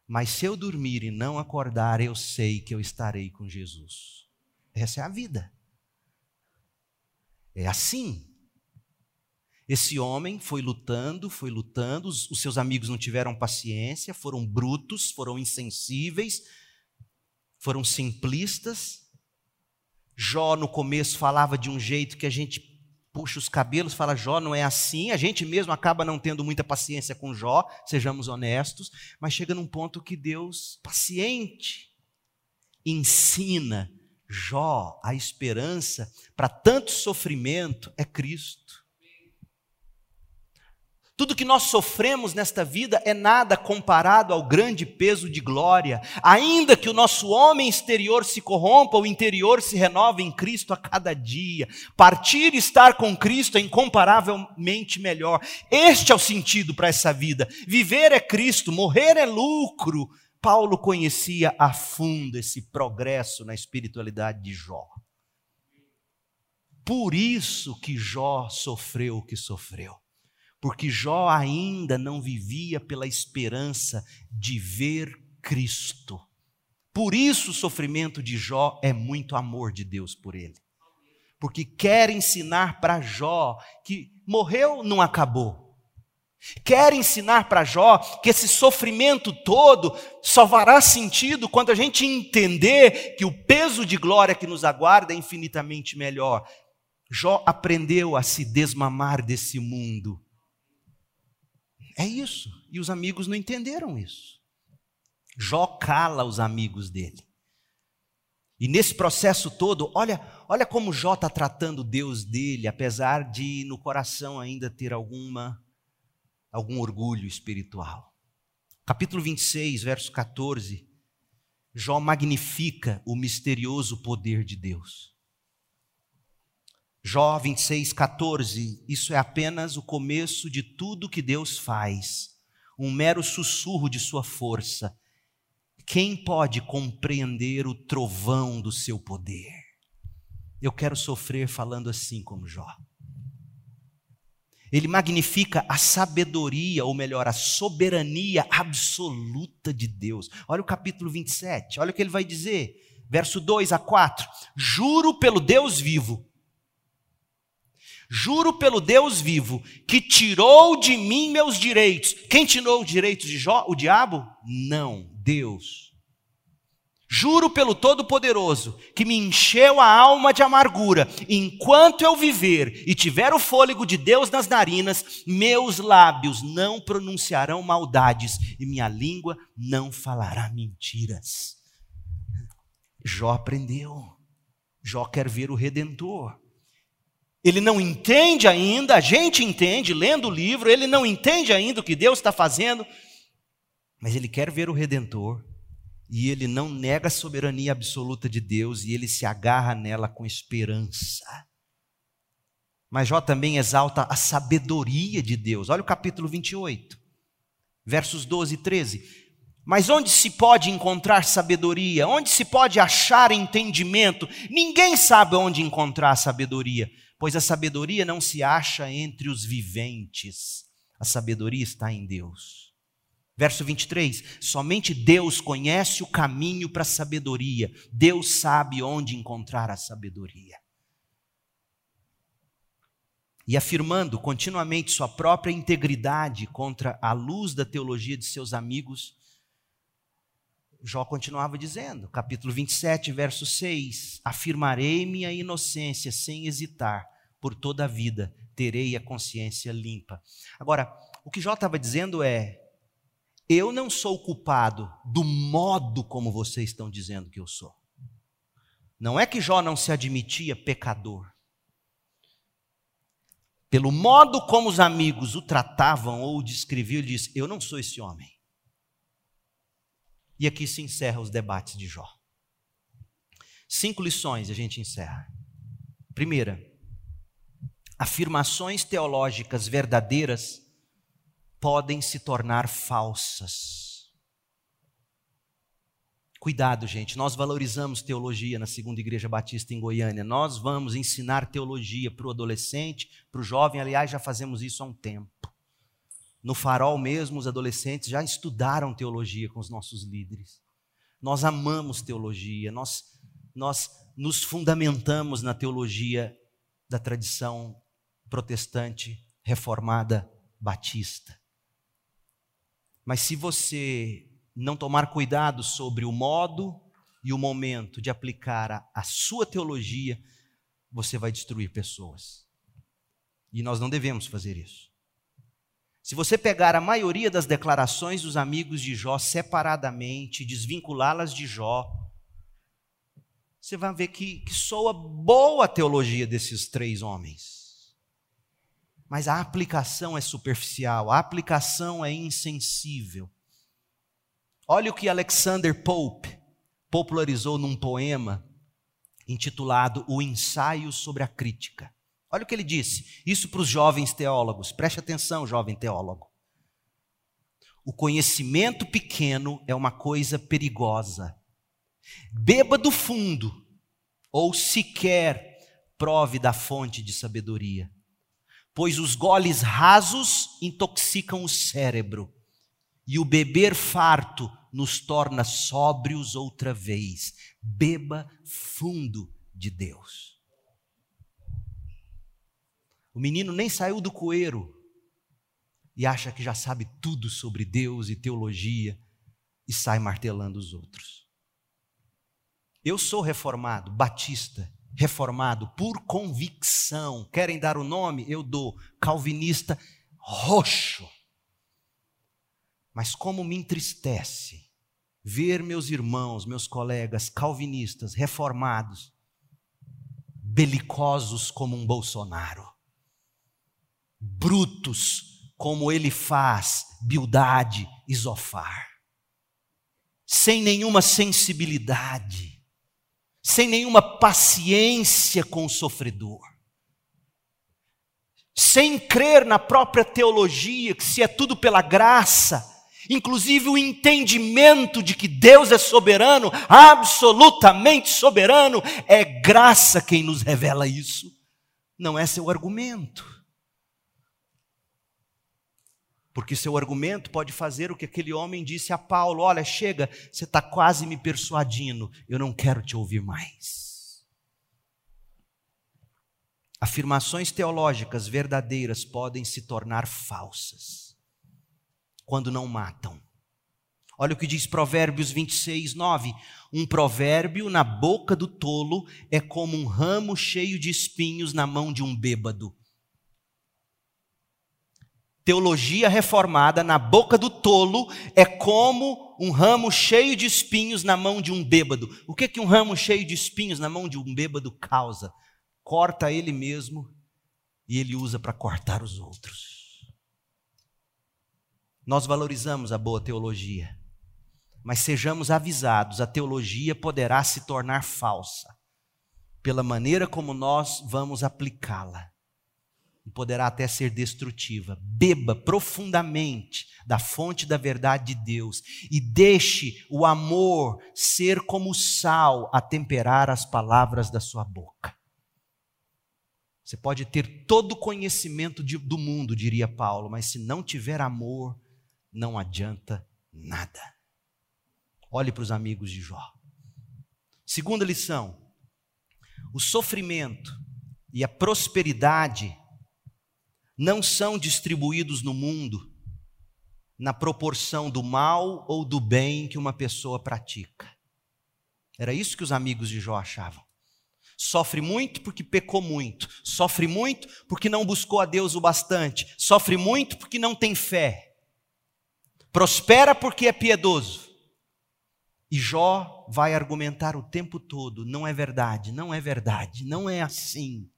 Mas se eu dormir e não acordar, eu sei que eu estarei com Jesus. Essa é a vida. É assim. Esse homem foi lutando, foi lutando, os, os, seus amigos não tiveram paciência, foram brutos, foram insensíveis, foram simplistas. Jó no começo falava de um jeito que a gente puxa os cabelos, fala Jó não é assim. A gente mesmo acaba não tendo muita paciência com Jó, sejamos honestos, mas chega num ponto que Deus, paciente, ensina Jó a esperança para tanto sofrimento é Cristo. Tudo que nós sofremos nesta vida é nada comparado ao grande peso de glória. Ainda que o nosso homem exterior se corrompa, o interior se renova em Cristo a cada dia. Partir e estar com Cristo é incomparavelmente melhor. Este é o sentido para essa vida. Viver é Cristo, morrer é lucro. Paulo conhecia a fundo esse progresso na espiritualidade de Jó. Por isso que Jó sofreu o que sofreu porque Jó ainda não vivia pela esperança de ver Cristo. Por isso o sofrimento de Jó é muito amor de Deus por ele. Porque quer ensinar para Jó que morreu não acabou. Quer ensinar para Jó que esse sofrimento todo só fará sentido quando a gente entender que o peso de glória que nos aguarda é infinitamente melhor. Jó aprendeu a se desmamar desse mundo é isso. E os amigos não entenderam isso. Jó cala os amigos dele. E nesse processo todo, olha, olha como Jó está tratando Deus dele, apesar de no coração ainda ter alguma algum orgulho espiritual. Capítulo 26, verso 14. Jó magnifica o misterioso poder de Deus. Jó 26, 14. Isso é apenas o começo de tudo que Deus faz, um mero sussurro de sua força. Quem pode compreender o trovão do seu poder? Eu quero sofrer falando assim como Jó. Ele magnifica a sabedoria, ou melhor, a soberania absoluta de Deus. Olha o capítulo 27, olha o que ele vai dizer, verso 2 a 4: Juro pelo Deus vivo Juro pelo Deus vivo, que tirou de mim meus direitos. Quem tirou os direitos de Jó? O diabo? Não, Deus. Juro pelo Todo-Poderoso, que me encheu a alma de amargura. Enquanto eu viver e tiver o fôlego de Deus nas narinas, meus lábios não pronunciarão maldades e minha língua não falará mentiras. Jó aprendeu. Jó quer ver o Redentor. Ele não entende ainda, a gente entende, lendo o livro, ele não entende ainda o que Deus está fazendo, mas ele quer ver o Redentor, e ele não nega a soberania absoluta de Deus, e ele se agarra nela com esperança. Mas Jó também exalta a sabedoria de Deus. Olha o capítulo 28, versos 12 e 13. Mas onde se pode encontrar sabedoria? Onde se pode achar entendimento? Ninguém sabe onde encontrar sabedoria, pois a sabedoria não se acha entre os viventes. A sabedoria está em Deus. Verso 23: somente Deus conhece o caminho para a sabedoria, Deus sabe onde encontrar a sabedoria. E afirmando continuamente sua própria integridade contra a luz da teologia de seus amigos, Jó continuava dizendo, capítulo 27, verso 6: Afirmarei minha inocência sem hesitar, por toda a vida terei a consciência limpa. Agora, o que Jó estava dizendo é: eu não sou culpado do modo como vocês estão dizendo que eu sou. Não é que Jó não se admitia pecador. Pelo modo como os amigos o tratavam ou o descreviam, ele diz: Eu não sou esse homem. E aqui se encerra os debates de Jó. Cinco lições a gente encerra. Primeira, afirmações teológicas verdadeiras podem se tornar falsas. Cuidado, gente, nós valorizamos teologia na Segunda Igreja Batista em Goiânia. Nós vamos ensinar teologia para o adolescente, para o jovem, aliás, já fazemos isso há um tempo. No farol mesmo, os adolescentes já estudaram teologia com os nossos líderes. Nós amamos teologia, nós, nós nos fundamentamos na teologia da tradição protestante, reformada, batista. Mas se você não tomar cuidado sobre o modo e o momento de aplicar a, a sua teologia, você vai destruir pessoas. E nós não devemos fazer isso. Se você pegar a maioria das declarações dos amigos de Jó separadamente, desvinculá-las de Jó, você vai ver que, que soa boa a teologia desses três homens. Mas a aplicação é superficial, a aplicação é insensível. Olha o que Alexander Pope popularizou num poema intitulado O Ensaio sobre a Crítica. Olha o que ele disse, isso para os jovens teólogos, preste atenção, jovem teólogo. O conhecimento pequeno é uma coisa perigosa. Beba do fundo, ou sequer prove da fonte de sabedoria, pois os goles rasos intoxicam o cérebro, e o beber farto nos torna sóbrios outra vez. Beba fundo de Deus. O menino nem saiu do coeiro e acha que já sabe tudo sobre Deus e teologia e sai martelando os outros. Eu sou reformado, batista, reformado por convicção. Querem dar o nome? Eu dou. Calvinista roxo. Mas como me entristece ver meus irmãos, meus colegas calvinistas reformados belicosos como um Bolsonaro brutos, como ele faz Bildade Zofar, sem nenhuma sensibilidade, sem nenhuma paciência com o sofredor, sem crer na própria teologia, que se é tudo pela graça, inclusive o entendimento de que Deus é soberano, absolutamente soberano, é graça quem nos revela isso, não é seu argumento. Porque seu argumento pode fazer o que aquele homem disse a Paulo: olha, chega, você está quase me persuadindo, eu não quero te ouvir mais. Afirmações teológicas verdadeiras podem se tornar falsas quando não matam. Olha o que diz Provérbios 26, 9. Um provérbio na boca do tolo é como um ramo cheio de espinhos na mão de um bêbado teologia reformada na boca do tolo é como um ramo cheio de espinhos na mão de um bêbado. O que que um ramo cheio de espinhos na mão de um bêbado causa? Corta ele mesmo e ele usa para cortar os outros. Nós valorizamos a boa teologia, mas sejamos avisados: a teologia poderá se tornar falsa pela maneira como nós vamos aplicá-la. E poderá até ser destrutiva. Beba profundamente da fonte da verdade de Deus e deixe o amor ser como sal a temperar as palavras da sua boca. Você pode ter todo o conhecimento de, do mundo, diria Paulo, mas se não tiver amor, não adianta nada. Olhe para os amigos de Jó. Segunda lição: o sofrimento e a prosperidade não são distribuídos no mundo na proporção do mal ou do bem que uma pessoa pratica. Era isso que os amigos de Jó achavam. Sofre muito porque pecou muito, sofre muito porque não buscou a Deus o bastante, sofre muito porque não tem fé, prospera porque é piedoso. E Jó vai argumentar o tempo todo: não é verdade, não é verdade, não é assim.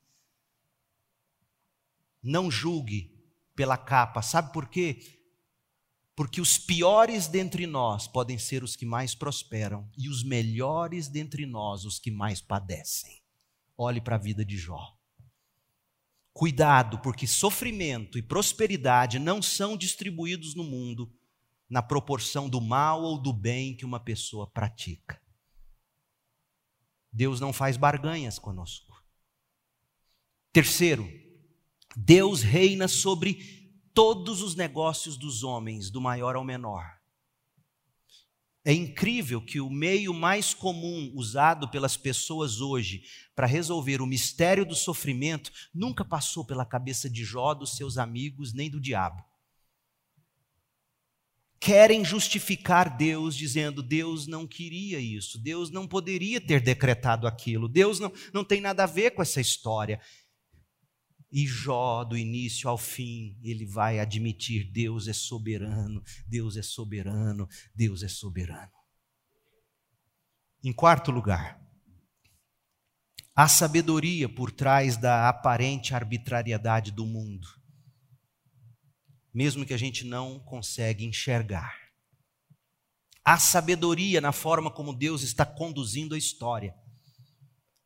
Não julgue pela capa. Sabe por quê? Porque os piores dentre nós podem ser os que mais prosperam e os melhores dentre nós os que mais padecem. Olhe para a vida de Jó. Cuidado, porque sofrimento e prosperidade não são distribuídos no mundo na proporção do mal ou do bem que uma pessoa pratica. Deus não faz barganhas conosco. Terceiro, Deus reina sobre todos os negócios dos homens, do maior ao menor. É incrível que o meio mais comum usado pelas pessoas hoje para resolver o mistério do sofrimento nunca passou pela cabeça de Jó, dos seus amigos, nem do diabo. Querem justificar Deus dizendo: Deus não queria isso, Deus não poderia ter decretado aquilo, Deus não, não tem nada a ver com essa história. E Jó, do início ao fim, ele vai admitir: Deus é soberano, Deus é soberano, Deus é soberano. Em quarto lugar, há sabedoria por trás da aparente arbitrariedade do mundo, mesmo que a gente não consegue enxergar. Há sabedoria na forma como Deus está conduzindo a história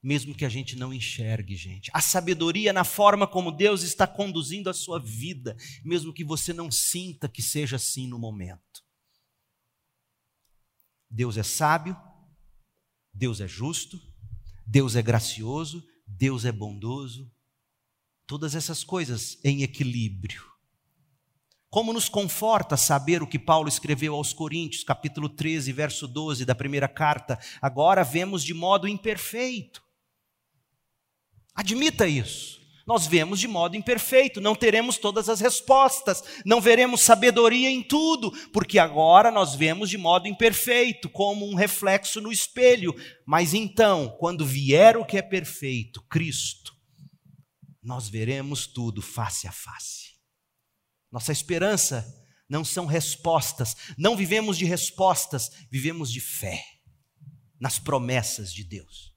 mesmo que a gente não enxergue, gente. A sabedoria na forma como Deus está conduzindo a sua vida, mesmo que você não sinta que seja assim no momento. Deus é sábio, Deus é justo, Deus é gracioso, Deus é bondoso. Todas essas coisas em equilíbrio. Como nos conforta saber o que Paulo escreveu aos Coríntios, capítulo 13, verso 12 da primeira carta. Agora vemos de modo imperfeito Admita isso. Nós vemos de modo imperfeito, não teremos todas as respostas, não veremos sabedoria em tudo, porque agora nós vemos de modo imperfeito, como um reflexo no espelho. Mas então, quando vier o que é perfeito, Cristo, nós veremos tudo face a face. Nossa esperança não são respostas, não vivemos de respostas, vivemos de fé nas promessas de Deus.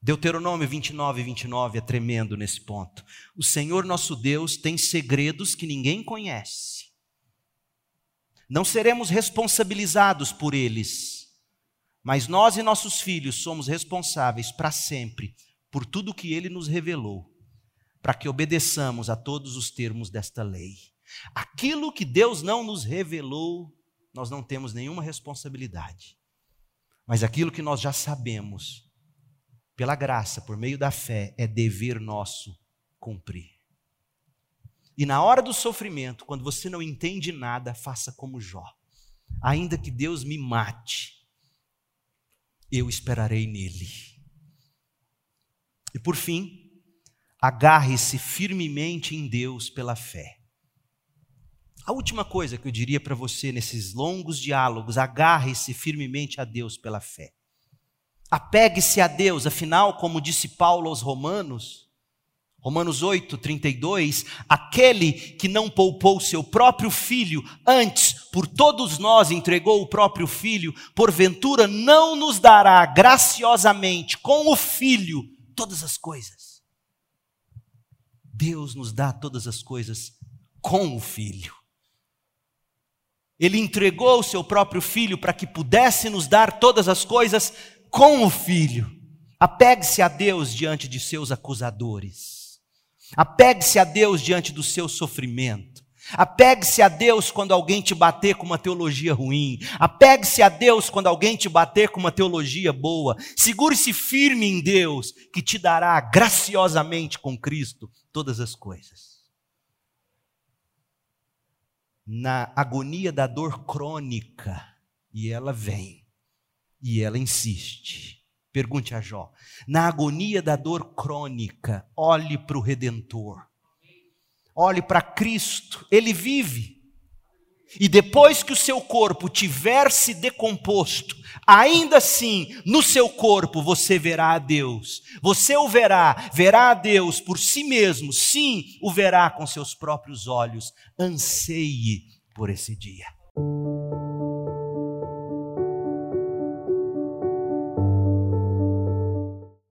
Deuteronômio 29, 29 é tremendo nesse ponto. O Senhor nosso Deus tem segredos que ninguém conhece. Não seremos responsabilizados por eles, mas nós e nossos filhos somos responsáveis para sempre por tudo que ele nos revelou, para que obedeçamos a todos os termos desta lei. Aquilo que Deus não nos revelou, nós não temos nenhuma responsabilidade. Mas aquilo que nós já sabemos, pela graça, por meio da fé, é dever nosso cumprir. E na hora do sofrimento, quando você não entende nada, faça como Jó. Ainda que Deus me mate, eu esperarei nele. E por fim, agarre-se firmemente em Deus pela fé. A última coisa que eu diria para você nesses longos diálogos, agarre-se firmemente a Deus pela fé. Apegue-se a Deus, afinal, como disse Paulo aos Romanos, Romanos 8, 32, aquele que não poupou seu próprio filho, antes por todos nós entregou o próprio filho, porventura não nos dará graciosamente com o filho todas as coisas. Deus nos dá todas as coisas com o filho. Ele entregou o seu próprio filho para que pudesse nos dar todas as coisas com o filho. Apegue-se a Deus diante de seus acusadores. Apegue-se a Deus diante do seu sofrimento. Apegue-se a Deus quando alguém te bater com uma teologia ruim. Apegue-se a Deus quando alguém te bater com uma teologia boa. Segure-se firme em Deus, que te dará graciosamente com Cristo todas as coisas. Na agonia da dor crônica, e ela vem, e ela insiste. Pergunte a Jó. Na agonia da dor crônica, olhe para o Redentor olhe para Cristo, ele vive. E depois que o seu corpo tiver se decomposto, ainda assim, no seu corpo você verá a Deus. Você o verá, verá a Deus por si mesmo, sim, o verá com seus próprios olhos. Anseie por esse dia.